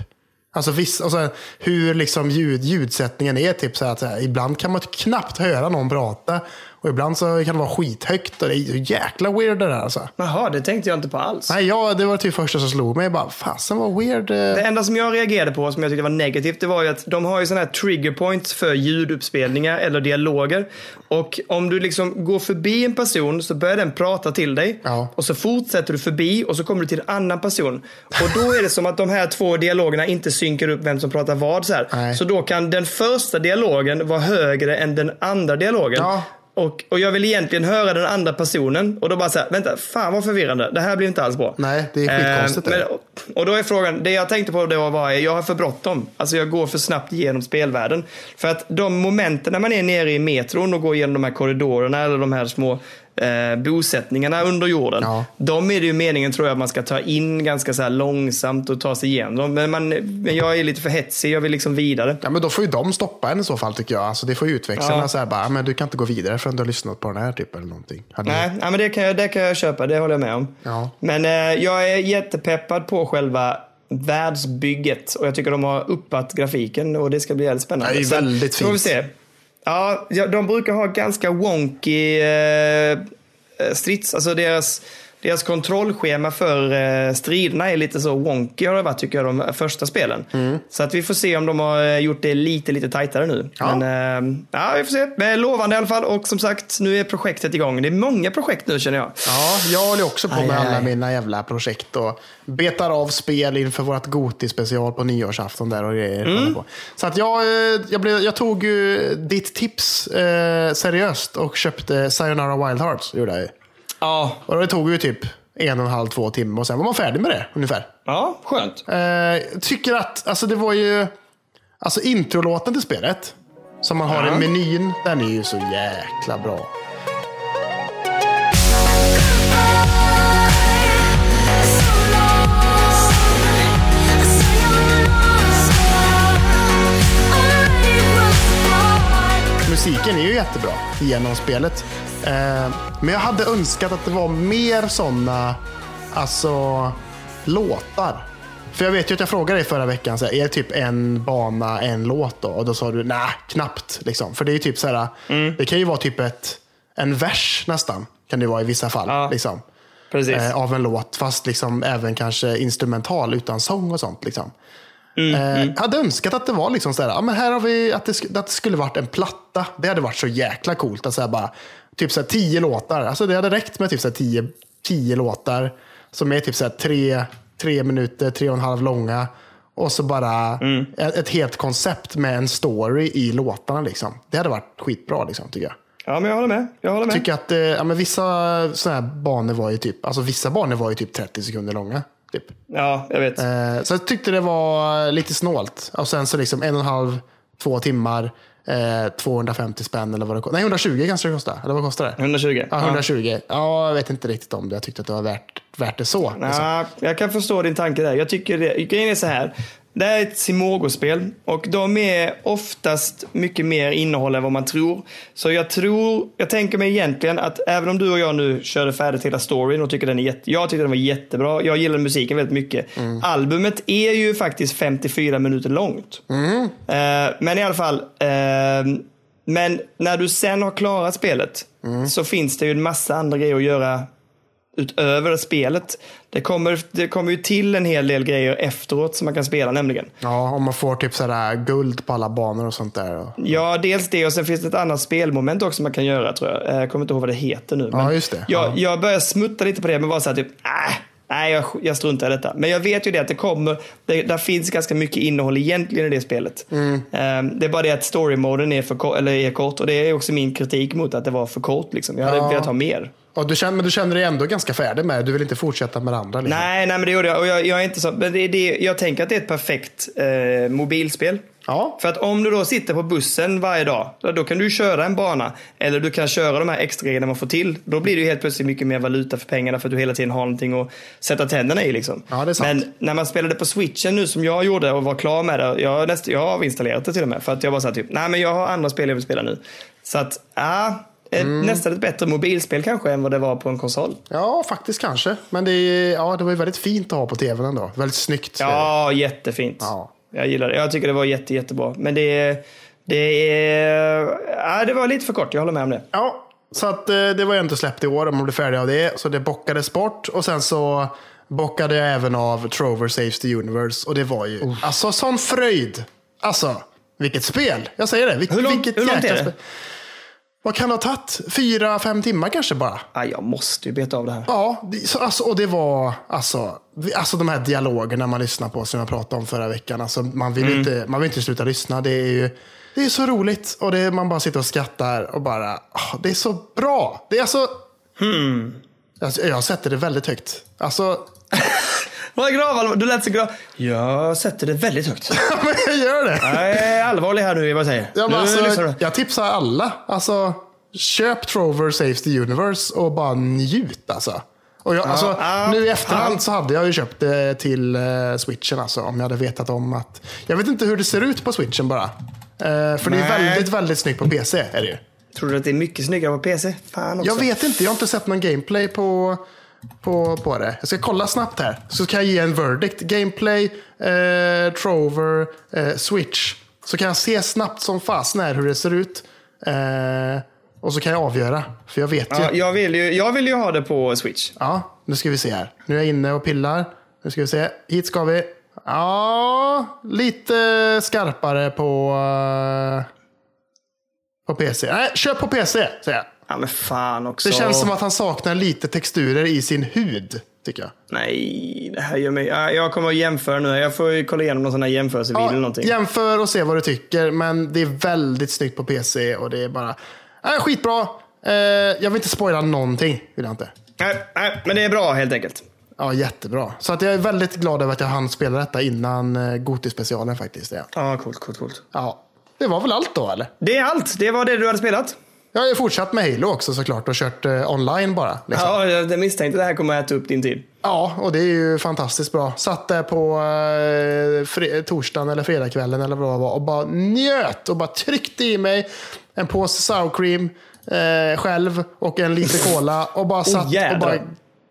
Alltså, vissa, och så här, hur liksom ljud, ljudsättningen är, typ så här, att så här, ibland kan man knappt höra någon prata. Och ibland så kan det vara skithögt och det är ju jäkla weird det där alltså. Jaha, det tänkte jag inte på alls. Nej, ja, det var typ första som slog mig. Jag bara, fasen vad weird. eh." Det enda som jag reagerade på, som jag tyckte var negativt, det var ju att de har ju sådana här trigger points för ljuduppspelningar eller dialoger. Och om du liksom går förbi en person så börjar den prata till dig. Ja. Och så fortsätter du förbi och så kommer du till en annan person. Och då är det som att de här två dialogerna inte synkar upp vem som pratar vad. Så, så då kan den första dialogen vara högre än den andra dialogen. Ja. Och, och jag vill egentligen höra den andra personen och då bara säga, vänta, fan vad förvirrande. Det här blir inte alls bra. Nej, det är skitkonstigt Eh, men, och då är frågan, det jag tänkte på då var, jag har för bråttom. Alltså jag går för snabbt igenom spelvärlden. För att de momenten när man är nere i metron och går igenom de här korridorerna eller de här små eh, bosättningarna under jorden. Ja. De är det ju meningen tror jag att man ska ta in ganska så långsamt och ta sig igenom. Men, man, men jag är lite för hetsig, jag vill liksom vidare. Ja, men då får ju de stoppa en i så fall tycker jag. Alltså, det får ju utväxlarna Ja. så här bara, men du kan inte gå vidare förrän du har lyssnat på den här typ eller någonting. Hade Nej, nej men det kan, jag, det kan jag köpa, det håller jag med om. Ja. Men eh, jag är jättepeppad på själva världsbygget och jag tycker de har uppat grafiken och det ska bli jävligt spännande. Det är väldigt så får vi fint. se. Ja, de brukar ha ganska wonky eh, eh strids, alltså deras, deras kontrollschema för eh, striderna är lite så wonky har det varit tycker jag de första spelen. Mm. Så att vi får se om de har eh, gjort det lite, lite tajtare nu. Ja. Men eh, ja, vi får se. Men lovande i alla fall och som sagt, nu är projektet igång. Det är många projekt nu känner jag. Ja, jag håller också på Aj, med aj, alla aj. mina jävla projekt och betar av spel inför vårt Goti-special på nyårsafton där och grejer. Mm. Så att jag, jag, blev, jag tog ju ditt tips eh, seriöst och köpte Sayonara Wild Hearts. Gjorde jag ju. Ja, Och det tog ju typ en och en halv, två timmar och sen var man färdig med det ungefär. ja skönt. Eh, tycker att, alltså det var ju, alltså introlåten till spelet, som man har Ja. i menyn, den är ju så jäkla bra. Musiken är ju jättebra genom spelet. Eh, men jag hade önskat att det var mer sådana alltså, låtar. För jag vet ju att jag frågade dig förra veckan, så här, är det typ en bana, en låt då? Och då sa du, nej, knappt. Liksom. För det är typ så här, Mm. det kan ju vara typ ett, en vers nästan, kan det vara i vissa fall. Ja. Liksom, Precis. eh, av en låt, fast liksom även kanske instrumental utan sång och sånt. Liksom. Mm, eh, Jag hade önskat att det var liksom så här, ja, men här har vi, att det, att det skulle varit en platta. Det hade varit så jäkla coolt. Att så bara, typ så här tio låtar. Alltså det hade räckt med typ så här tio, tio låtar som är typ så här tre, tre minuter, tre och en halv långa. Och så bara Mm. ett, ett helt koncept med en story i låtarna. Liksom. Det hade varit skitbra tycker jag. Ja, men jag håller med. Jag håller med. tycker att eh, ja, men vissa såna här banor var ju typ, alltså vissa banor var ju typ 30 sekunder långa. Typ. Ja, jag vet. Eh, så jag tyckte det var lite snålt. Och sen så liksom en och en halv, två timmar, eh, 250 spänn eller vad det kostar. Nej, 120 kanske det kostar. Eller vad kostar det? 120. Ja, 120. Ja, jag vet inte riktigt om det. Jag tyckte att det var värt, värt det så. liksom. Ja, jag kan förstå din tanke där. Jag tycker det, grejen är så här. Det här är ett Simogo-spel och de är oftast mycket mer innehåll än vad man tror. Så jag tror, jag tänker mig egentligen att även om du och jag nu körde färdigt hela storyn och tycker den är jätte, jag tyckte den var jättebra. Jag gillar musiken väldigt mycket. Albumet är ju faktiskt 54 minuter långt. Eh, men i alla fall, eh, men när du sen har klarat spelet så finns det ju en massa andra grejer att göra utöver spelet. Det kommer, det kommer ju till en hel del grejer efteråt som man kan spela nämligen. Ja, om man får typ sådär guld på alla banor och sånt där. Ja, dels det och sen finns det ett annat spelmoment också man kan göra tror jag. Jag kommer inte ihåg vad det heter nu. Ja, just det. Jag, Ja. jag börjar smutta lite på det men var så här typ, äh, nej jag, jag struntar i detta. Men jag vet ju det att det kommer, det, där finns ganska mycket innehåll egentligen i det spelet. Mm. Ehm, det är bara det att story-moden är, för, ko- eller är kort och det är också min kritik mot att det var för kort. Liksom. Jag hade Ja. velat ha mer. Och du känner, men du känner dig ändå ganska färdig med det. Du vill inte fortsätta med det andra. Liksom. Nej, nej men det gjorde jag. Och jag, jag är inte så, men det, det, jag tänker att det är ett perfekt eh, mobilspel. Ja. För att om du då sitter på bussen varje dag, då då kan du köra en bana. Eller du kan köra de här extra grejerna man får till. Då blir det ju helt plötsligt mycket mer valuta för pengarna för att du hela tiden har någonting att sätta tänderna i. Liksom. Ja, det är sant. Men när man spelade på switchen nu som jag gjorde och var klar med det. Jag, näst, jag har avinstallerat det till och med. För att jag var så här typ, nej men jag har andra spel jag vill spela nu. Så att, ja. Ett- Mm. Nästan ett bättre mobilspel kanske än vad det var på en konsol. Ja, faktiskt kanske. Men det, ja, det var ju väldigt fint att ha på tvn ändå. Väldigt snyggt. Ja, jättefint. Ja. Jag gillar det. Jag tycker det var jätte, jättebra. Men det, det, är, ja, det var lite för kort, jag håller med om det. Ja, så att eh, det var ju inte släppt i år om man blev färdig av det. Så det bockades bort. Och sen så bockade jag även av Trover Saves the Universe. Och det var ju, alltså sån fröjd. Alltså, vilket spel. Jag säger det. Vil- Hur långt- vilket hur långt är det? spel. Vad kan det ha tagit? Fyra, fem timmar kanske bara. Ah, jag måste ju beta av det här. Ja, alltså, och det var alltså, alltså de här dialogerna man lyssnar på som jag pratade om förra veckan. Alltså, man, vill inte, man vill inte sluta lyssna. Det är ju det är så roligt och det, man bara sitter och skrattar och bara, ah, det är så bra. Det är alltså, alltså jag sätter det väldigt högt. Alltså, Vad Alvar, du lät så glad. Jag sätter det väldigt högt. men jag gör det. Jag är allvarlig här nu i vad jag säger. Ja, men nu lyssnar alltså, du. jag tipsar alla. Alltså, köp Trover Saves the Universe och bara njut alltså. Och jag, alltså, ja, nu i efterhand ja. så hade jag ju köpt det till eh, switchen. Alltså, om jag hade vetat om att... Jag vet inte hur det ser ut på switchen bara. Eh, för det är Nej. väldigt, väldigt snyggt på PC. Är det ju. Tror du att det är mycket snyggare på PC? Fan också. Jag vet inte, jag har inte sett någon gameplay på, på, på det. Jag ska kolla snabbt här. Så kan jag ge en verdict. Gameplay, eh, Trover, eh, Switch. Så kan jag se snabbt som fasen här hur det ser ut. Eh, och så kan jag avgöra. För jag vet ju. Ja, jag, vill ju, jag vill ju ha det på Switch. Ja, nu ska vi se här. Nu är jag inne och pillar. Nu ska vi se. Hit ska vi. Ja, lite skarpare på, eh, på PC. Nej, köp på PC, säger jag. Ja men fan också. Det känns som att han saknar lite texturer i sin hud, tycker jag. Nej, det här gör mig... Ja, Jag kommer att jämföra nu. Jag får ju kolla igenom någon sån här jämförelsevideo eller någonting. jämför och se vad du tycker, men det är väldigt snyggt på PC och det är bara äh, skitbra. Eh, jag vill inte spoila någonting, vill jag inte. Nej, nej, men det är bra helt enkelt. Ja, jättebra. Så att jag är väldigt glad över att jag hann spela detta innan uh, Goti-specialen faktiskt. Ja. Ja, coolt, coolt, coolt. ja, det var väl allt då, eller? Det är allt. Det var det du hade spelat. Jag har fortsatt med Halo också såklart och kört eh, online bara. Liksom. Ja. Ja, jag misstänkte det här kommer att äta upp din tid. och det är ju fantastiskt bra. Satt där på fre- torsdagen eller fredagskvällen eller vad det var och bara njöt och bara tryckte i mig en påse sour cream eh, själv och en liter cola och bara satt och jädrar. bara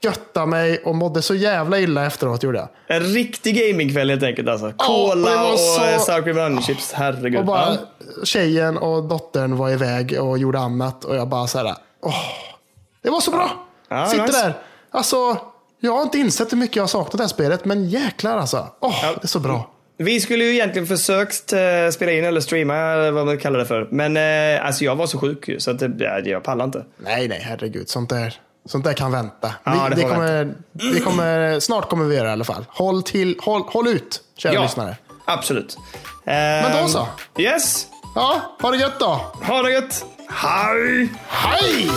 götta mig och mådde så jävla illa efteråt gjorde jag. En riktig gamingkväll helt enkelt alltså. Cola var och så- så... sour cream and chips. Herregud. Och bara Ja. tjejen och dottern var iväg och gjorde annat och jag bara så här, åh, det var så bra. Ja, Sitter nice. där. Alltså, jag har inte insett hur mycket jag har saknat det här spelet, men jäklar alltså. Åh, det är så bra. Vi skulle ju egentligen försökt eh, spela in eller streama, eller vad man kallar det för. Men eh, alltså jag var så sjuk ju, så att ja, jag pallar inte. Nej, nej, herregud. Sånt där, sånt där kan vänta. Ja, vi, det får kommer, vi kommer, snart kommer vi göra det i alla fall. Håll, till, håll, håll ut, kära lyssnare. absolut. Men då så. Yes, Ja, ha det gött då. ha det gött. Hej! Hej!